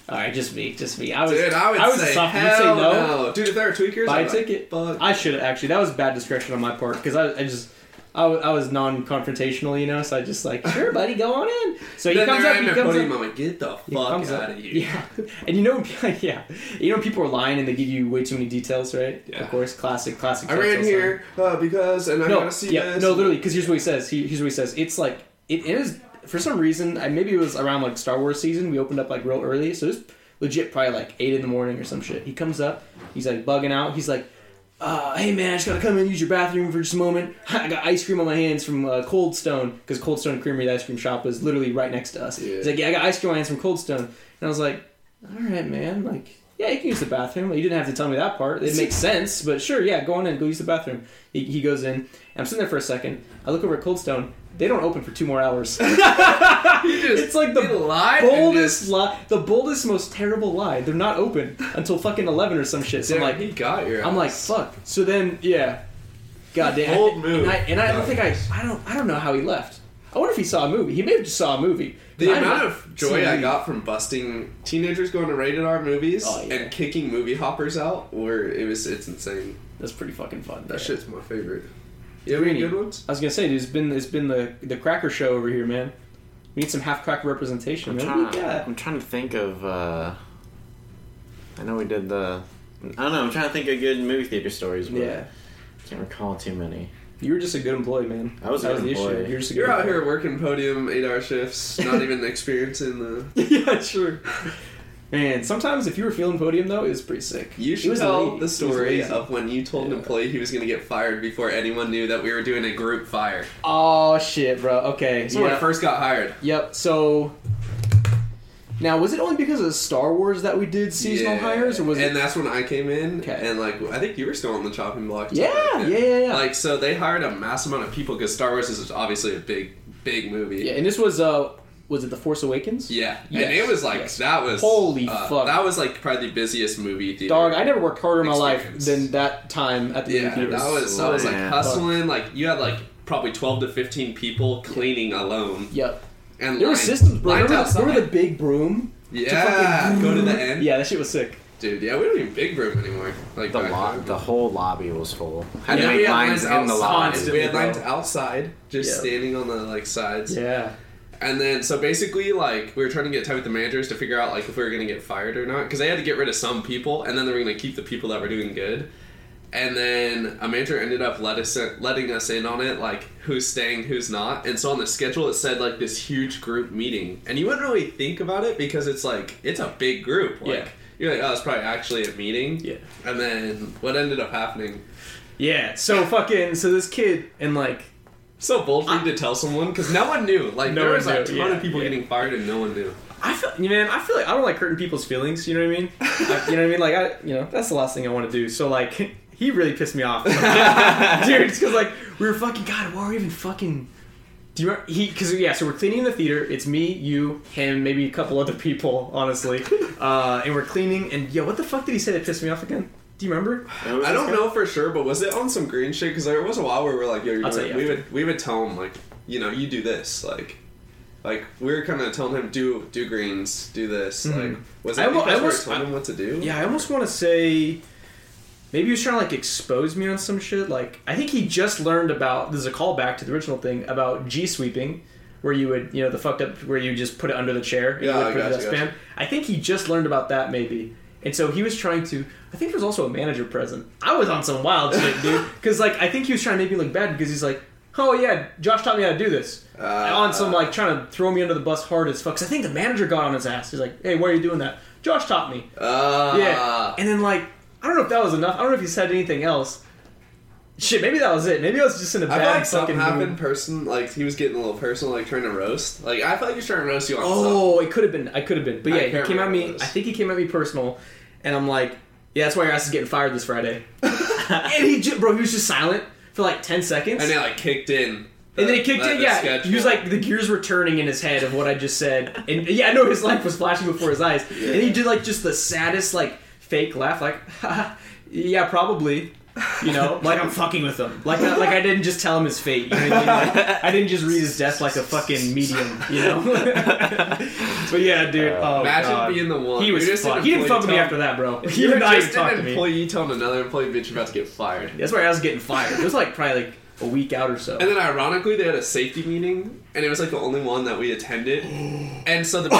All right, just me, just me. I was, Dude, I would I was say a sophomore. hell say no. no. Dude, if there are tweakers, Buy a I'd like, ticket. Fuck. I should have actually. That was bad discretion on my part because I, I just. I, I was non-confrontational, you know, so I just like, sure, buddy, go on in. So he then comes up, he comes up, I'm like, get the fuck out up, of here. yeah. And you know, yeah, you know, people are lying and they give you way too many details, right? Yeah. Of course, classic, classic. I ran here uh, because, and I no, gotta see yeah, this. no, literally, because here's what he says. He, here's what he says. It's like it is for some reason. I, maybe it was around like Star Wars season. We opened up like real early, so it was legit probably like eight in the morning or some shit. He comes up. He's like bugging out. He's like, uh, "Hey man, I just gotta come in and use your bathroom for just a moment. I got ice cream on my hands from uh, Cold Stone because Cold Stone Creamery, the ice cream shop, was literally right next to us. Yeah. He's like, "Yeah, I got ice cream on my hands from Cold Stone," and I was like, "All right, man, like." Yeah, you can use the bathroom. Like, you didn't have to tell me that part. It makes sense, but sure, yeah, go on in, go use the bathroom. He, he goes in, I'm sitting there for a second. I look over at Cold Stone. They don't open for two more hours. It's like the you lied and boldest just- lie, the boldest, most terrible lie. They're not open until fucking eleven or some shit. So I'm like, he got your. I'm like, fuck. So then, yeah, God damn. Bold move. And I, and I don't think I, I don't, I don't know how he left. I wonder if he saw a movie. He may have just saw a movie. The I amount of joy I got from busting teenagers going to rated R movies Oh, yeah. and kicking movie hoppers out, where it was, it's insane. That's pretty fucking fun. That yeah. shit's my favorite. You have any good ones? I was gonna say, dude, it's been it's been the the cracker show over here, man. We need some half cracker representation, I'm man. trying, What do you got? I'm trying to think of. Uh, I know we did the. I don't know. I'm trying to think of good movie theater stories. But Yeah, can't recall too many. you were just a good employee, man. I was a that good was the employee. issue. You're just a good. You're out employee. here working podium eight hour shifts, not even experiencing the. yeah, true. Man, sometimes if you were feeling podium though, it was pretty sick. You should was tell the story of when you told an Yeah. employee he was going to get fired before anyone knew that we were doing a group fire. Oh shit, bro. Okay. That's when I first got hired. Yep. So now, was it only because of Star Wars that we did seasonal Yeah. hires, or was and it? that's when I came in, Okay. and like I think you were still on the chopping block. Yeah, yeah, yeah, yeah. Like so, they hired a mass amount of people because Star Wars is obviously a big, big movie. Yeah, and this was uh, was it the Force Awakens? Yeah, Yes, and it was like yes. that was Holy uh, fuck. That was like probably the busiest movie theater. Dog, I never worked harder in my life than that time at the Yeah, movie theaters. that was that was like hustling. Like you had like probably twelve to fifteen people cleaning alone, Yep. and There were lined- systems, bro. lined Remember, the- remember the big broom? yeah, fucking- go to the end. Yeah, that shit was sick. dude. Yeah, we don't even big room anymore. Like The back lo- the whole lobby was full. Had And to make we had lines lines in the outside. lobby. We had lines outside, just Yeah. standing on the like sides. Yeah. And then, so basically, like, we were trying to get tight with the managers to figure out, like, if we were going to get fired or not. Because they had to get rid of some people, and then they were going to keep the people that were doing good. and then a manager ended up let us letting us in on it, like who's staying, who's not. And so on the schedule, it said like this huge group meeting, and you wouldn't really think about it because it's like it's a big group. Like, Yeah. You're like, oh, it's probably actually a meeting. Yeah. And then what ended up happening? Yeah. So fucking. So this kid and like. So bold for you to tell someone because no one knew. Like No there one was a knew, ton yeah, of people yeah. getting fired and no one knew. I feel, you man, I feel like I don't like hurting people's feelings. You know what I mean? I, you know what I mean? Like I, you know, that's the last thing I want to do. So like, he really pissed me off, dude. It's because like we were fucking God. What were we even fucking? Do you remember? He because yeah. So we're cleaning the theater. It's me, you, him, maybe a couple other people, honestly. Uh, and we're cleaning. And yo, what the fuck did he say that pissed me off again? Do you remember? I don't this know for sure, but was it on some green shit? Because there was a while where we were like, "Yo, you're doing, you we after. would we would tell him like, you know, you do this, like, like we were kind of telling him do do greens, do this. Mhm. Like, was I it almo- I because we almost- told him what to do? Yeah, I almost want to say maybe he was trying to like expose me on some shit. Like I think he just learned about this is a callback to the original thing about G sweeping, where you would you know the fucked up where you just put it under the chair. Yeah, you would I put it gotcha. I think he just learned about that maybe. And so he was trying to. I think there was also a manager present. I was on some wild shit, dude. Because like I think he was trying to make me look bad because he's like, "Oh yeah, Josh taught me how to do this." Uh, on some like trying to throw me under the bus hard as fuck. Cause I think the manager got on his ass. He's like, "Hey, why are you doing that?" Josh taught me. Uh, Yeah. And then like I don't know if that was enough. I don't know if he said anything else. Shit, maybe that was it. Maybe I was just in a I feel bad like something fucking happened. mood. Person, like he was getting a little personal, like trying to roast. Like I felt like he was trying to roast you on Oh, it could have been. I could have been. But I yeah, he can't came at remember me. I think he came at me personal, and I'm like, yeah, that's why your ass is getting fired this Friday. and he, ju- bro, he was just silent for like ten seconds. something. and it like kicked in. And then he kicked in, yeah. He was like, the gears were turning in his head of what I just said. And yeah, I know his life was flashing before his eyes. And he did like just the saddest, like, fake laugh, like, yeah, probably. You know, like I'm fucking with him. Like, I, like I didn't just tell him his fate. You know what I mean? Like, I didn't just read his death like a fucking medium. You know. but yeah, dude. Uh, oh, Imagine God. being the one. He was. Just Fuck. He didn't fuck with me after that, bro. He You were did not even just talk an to me. employee telling another employee, "Bitch, you're about to get fired." That's why I was getting fired. It was like probably like a week out or so. And then ironically, they had a safety meeting, and it was like the only one that we attended. And so the, the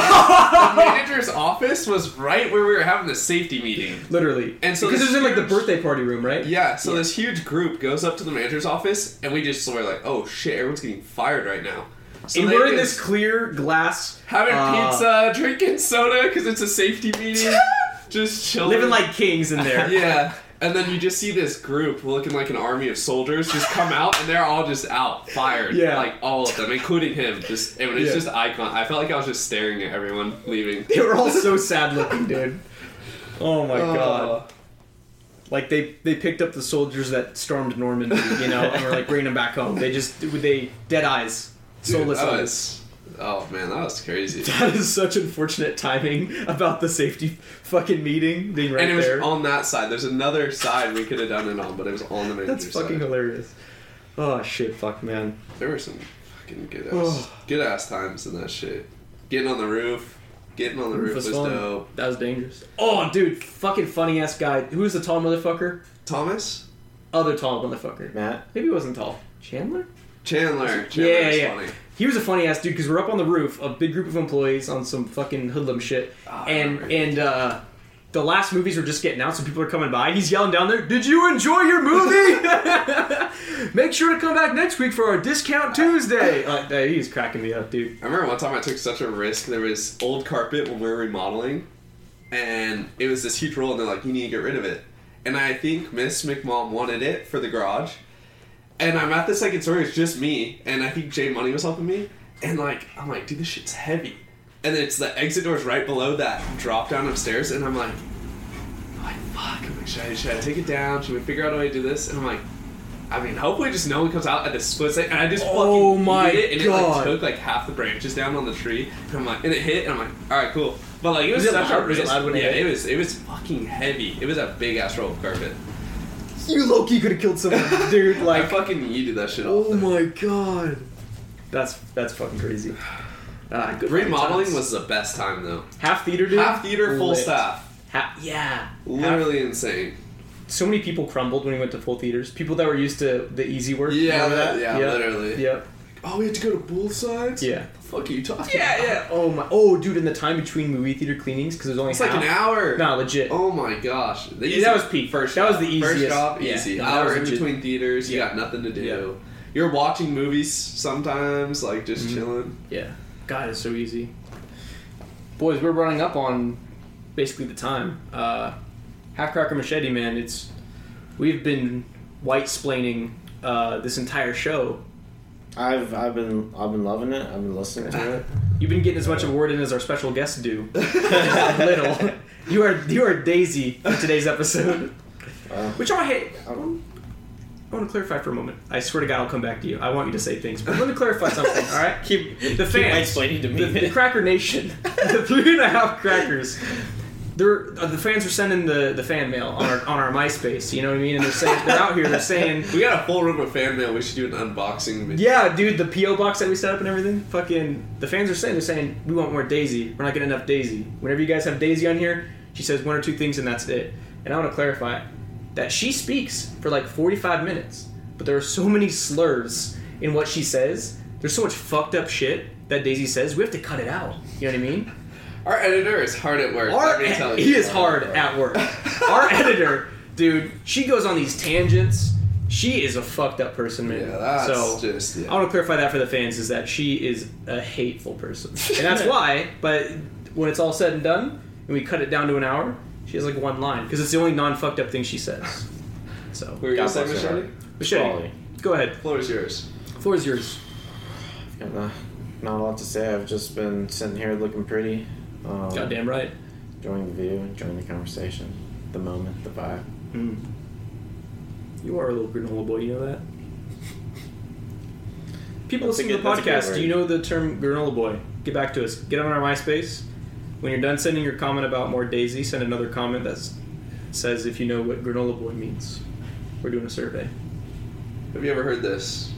manager's office was right where we were having the safety meeting. Literally. And so because it was in like the birthday party room, right? Yeah, so Yeah. this huge group goes up to the manager's office, and we just were like, "Oh shit, everyone's getting fired right now." So and we're in this clear glass, having uh, pizza, drinking soda because it's a safety meeting, just chilling, living like kings in there. yeah. And then you just see this group looking like an army of soldiers just come out, and they're all just out, fired. Yeah. like all of them, including him. Just and it's Yeah. just icon. I felt like I was just staring at everyone leaving. They were all so sad looking, dude. Oh my Uh, god. Like they they picked up the soldiers that stormed Normandy, you know, and were like bringing them back home. They just they dead eyes, dude, soulless that eyes. Was- Oh man, that was crazy. That is such unfortunate timing about the safety fucking meeting being right there. and it was there. on that side. There's another side we could have done it on, but it was on the manager's That's fucking side. hilarious. Oh shit, fuck man. There were some fucking good ass, Oh. good ass times in that shit. Getting on the roof, getting on the roof, was, fun. dope. That was dangerous. Oh, dude, fucking funny ass guy. Who's the tall motherfucker? Thomas Other tall motherfucker. Matt. Maybe he wasn't tall. Chandler? Chandler, Chandler Yeah, was yeah. funny. He was a funny ass dude because we're up on the roof, a big group of employees on some fucking hoodlum shit, I and and uh, the last movies were just getting out, so people are coming by. He's yelling down there, "Did you enjoy your movie? Make sure to come back next week for our discount Tuesday." Uh, uh, he's cracking me up, dude. I remember one time I took such a risk. There was old carpet when we were remodeling, and it was this huge roll, and they're like, "You need to get rid of it." And I think Miss McMom wanted it for the garage, and I'm at the second story. It's just me, and I think Jay Money was helping me, and like I'm like, "Dude, this shit's heavy," and it's the exit doors right below that drop down upstairs, and I'm like, I'm like, "Fuck!" I'm like, "Should I, should I take it down? Should we figure out a way to do this?" And I'm like. I mean, hopefully, just no one comes out at the split second. And I just Oh fucking my hit it, and God. it like took like half the branches down on the tree. And I'm like, and it hit, and I'm like, all right, cool. But like, it was, Was it such loud? a Was it loud when it yeah, hit? it was. It was fucking heavy. It was a big ass roll of carpet. You low key could have killed someone, dude. I Like, fucking yeeted that shit off. oh my god, that's that's fucking crazy. Ah, good Remodeling times. was the best time though. half theater, dude. Half theater, full Lit. staff. Ha- yeah, Literally insane. so many people crumbled when we went to full theaters. People that were used to the easy work. Yeah, that- that? yeah, Yep. literally. Yep. Oh, we had to go to both sides. Yeah. Fuck are you talking Yeah, about? yeah. Oh my. Oh, dude, in the time between movie theater cleanings, because there's only It's like an half- hour. Nah, legit. Oh my gosh. The Yeah, that was peak. First That was the First easiest. Yeah. easy. No, Hour in between theaters, you Yeah. got nothing to do. Yeah. You're watching movies sometimes, like just Mhm. chilling. Yeah. God, it's so easy. Boys, we're running up on basically the time. Uh, Half Cracker Machete, man, it's we've been white splaining uh, this entire show. I've I've been I've been loving it. I've been listening to it. You've been getting as much of a word in as our special guests do. Little. You are you are Daisy for today's episode. Uh, Which I hate. I want, I want to clarify for a moment. I swear to God, I'll come back to you. I want you to say things, but let me clarify something. All right, keep the keep fans, explaining to me. the, the Cracker Nation, the three and a half crackers. They're uh, the fans are sending the, the fan mail on our on our MySpace. You know what I mean? And they're saying they're out here. They're saying, We got a full room of fan mail. We should do an unboxing video. yeah, dude, the PO box that we set up and everything. Fucking the fans are saying they're saying we want more Daisy. We're not getting enough Daisy. Whenever you guys have Daisy on here, she says one or two things and that's it. And I want to clarify that she speaks for like 45 minutes, but there are so many slurs in what she says. There's so much fucked up shit that Daisy says. We have to cut it out. You know what I mean? Our editor is hard at work. Our, let me tell you. he is hard at work. Our editor, dude, she goes on these tangents. She is a fucked up person, man. Yeah, that's so just yeah. I want to clarify that for the fans is that she is a hateful person, and that's why. But when it's all said and done, and we cut it down to an hour, she has like one line because it's the only non fucked up thing she says. So, What were you gonna say, God bless Machete? Machete, go ahead. Floor is yours. Floor is yours. Got not, not a lot to say. I've just been sitting here looking pretty. Um, Goddamn right. Enjoying the view, enjoying the conversation, the moment, the vibe. Mm. You are a little granola boy. You know that. People listening to the that's a good podcast. Do you know the term granola boy? Get back to us. Get on our MySpace. When you're done sending your comment about more Daisy, send another comment that says if you know what granola boy means. We're doing a survey. Have you ever heard this?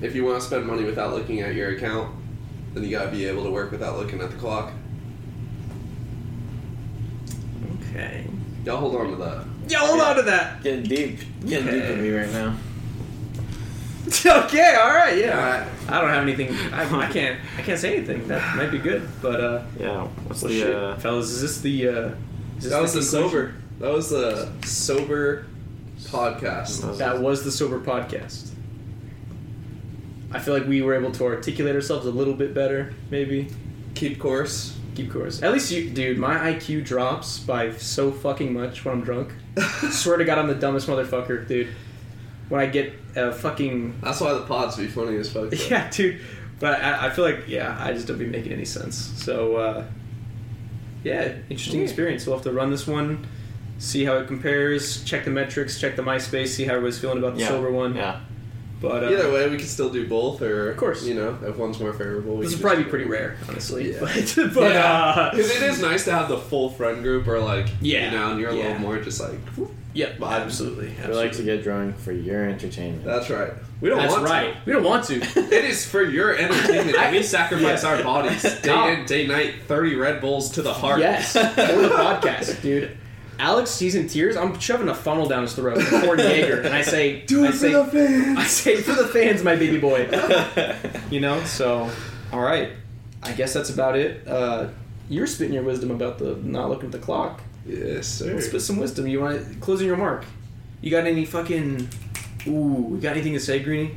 If you want to spend money without looking at your account, then you gotta be able to work without looking at the clock. Okay. Y'all hold on to that. Yeah, hold on to that. Getting deep, getting deep with me right now. okay, all right, yeah. Alright. I don't have anything. I, I can't. I can't say anything. That might be good, but uh, Yeah. What's well, the shit, uh, fellas, is this the? Uh, is this That was the sober. That was the sober podcast. That was the sober podcast. I feel like we were able to articulate ourselves a little bit better, maybe. Keep course. Keep course. At least you, dude. My IQ drops by so fucking much when I'm drunk. Swear to God, I'm the dumbest motherfucker, dude. When I get a fucking That's why the pods be funny as fuck. though. yeah, dude. But I, I feel like yeah, I just don't be making any sense. So uh, yeah, interesting experience. We'll have to run this one, see how it compares, check the metrics, check the MySpace, see how everybody's feeling about the yeah, sober one. Yeah. But uh, Either way, we can still do both, or Of course. you know, if one's more favorable. we this would probably be pretty rare, honestly. Yeah. But, but yeah, uh, because it is nice to have the full friend group, or like Yeah, you know, and you're a yeah. little more just like. yeah, Vibes. absolutely. We like to get drunk for your entertainment. That's right. We don't That's want right. We don't want to. to. It is for your entertainment. that we sacrifice our bodies day No. in, day night. Thirty Red Bulls to the heart. Yes, for the podcast, dude. Alex sees in tears. I'm shoving a funnel down his throat, pouring Jaeger, and I say, Do it I for say, the fans. I say for the fans, my baby boy. you know, so all right. I guess that's about it. Uh, you're spitting your wisdom about the not looking at the clock. Yes, sir. Let's spit some wisdom. You want to closing your remark? You got any fucking? Ooh, you got anything to say, Greeny?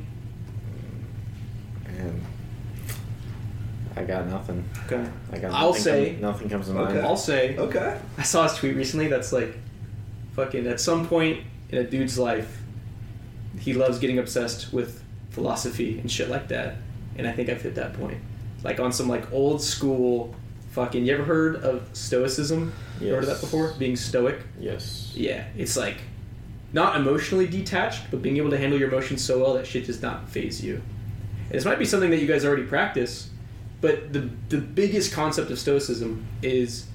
And I got nothing. Okay. I got. I'll nothing say- com- nothing comes to mind. Okay. mind. I'll say. Okay. I saw his tweet recently that's like, fucking, at some point in a dude's life, he loves getting obsessed with philosophy and shit like that. And I think I've hit that point. Like on some like old school fucking. You ever heard of stoicism? You heard of that before? Being stoic? Yes. Yeah. It's like not emotionally detached, but being able to handle your emotions so well that shit does not faze you. And this might be something that you guys already practice, but the the biggest concept of stoicism is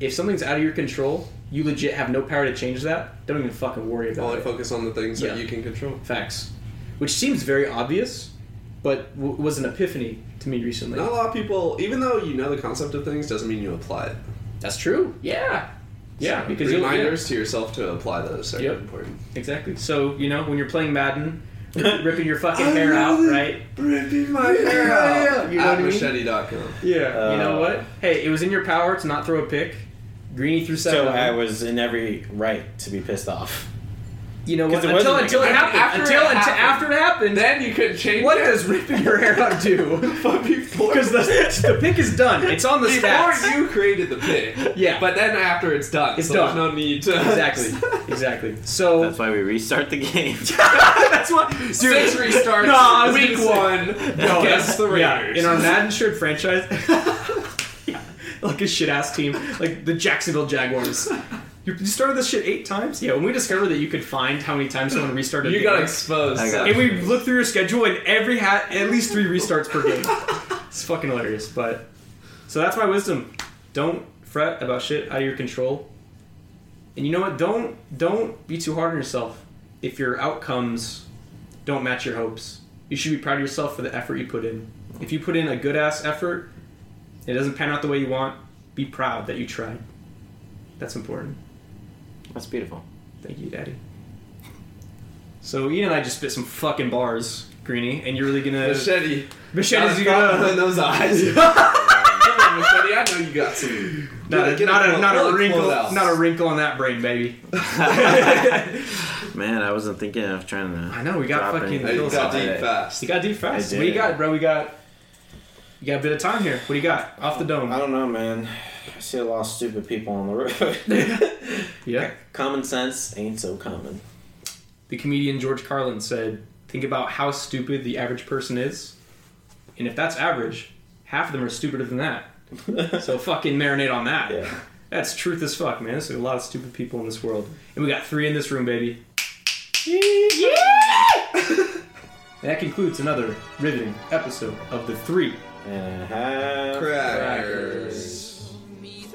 if something's out of your control, you legit have no power to change that. Don't even fucking worry about it. Only focus on the things Yeah. that you can control. Facts, which seems very obvious, but w- was an epiphany to me recently. Not a lot of people, even though you know the concept of things, doesn't mean you apply it. That's true. Yeah, yeah, So, because you'll- yeah. reminders to yourself to apply those are Yep. important. Exactly. So you know when you're playing Madden ripping your fucking hair out, right? Ripping my hair out. You know what At I mean? machete.com. Yeah. you know Uh, what? Hey, it was in your power to not throw a pick. Greeny threw seven. So. I was in every right to be pissed off. You know what? 'cause it Until until like- it happened. after Until it until happened. after it happened. Then you couldn't change what it. does ripping your hair out do? Because the, the pick is done. It's on the Before stats. you created the pick. Yeah. But then after it's done. It's so done. there's no need to. Exactly. Exactly. So That's why we restart the game. that's what. Dude, Six restarts. No, week one No, against the yeah, Raiders. in our Madden shirt franchise, yeah, like a shit ass team, like the Jacksonville Jaguars. You you started this shit eight times. Yeah, when we discovered that you could find how many times someone restarted, you got game, exposed. I got- and we looked through your schedule, and every hat at least three restarts per game. It's fucking hilarious. But so that's my wisdom. Don't fret about shit out of your control. And you know what? Don't don't be too hard on yourself. If your outcomes don't match your hopes, you should be proud of yourself for the effort you put in. If you put in a good ass effort, it doesn't pan out the way you want. Be proud that you tried. That's important. That's beautiful. Thank you, Daddy. So Ian and I just spit some fucking bars, Greeny, and you're really gonna Machete. Machete's you gonna in those eyes. Come on, Machete. I know you got some. not a, Get not a, clo- not a wrinkle not a wrinkle on that brain, baby. Man, I wasn't thinking of trying to. I know we got fucking. anything. Hey, you got deep it. fast. You got deep fast. I What do you got, bro? We got. You got a bit of time here. What do you got off the dome? I don't know, man. I see a lot of stupid people on the road. Yeah. Common sense ain't so common. The comedian George Carlin said, "Think about how stupid the average person is, and if that's average, half of them are stupider than that. So fucking marinate on that. Yeah. That's truth as fuck, man. There's a lot of stupid people in this world, and we got three in this room, baby. And that concludes another riveting episode of the Three And a half. Crackers. meet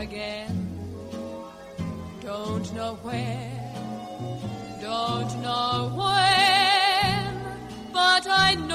again. Don't know where, don't know when, but I know.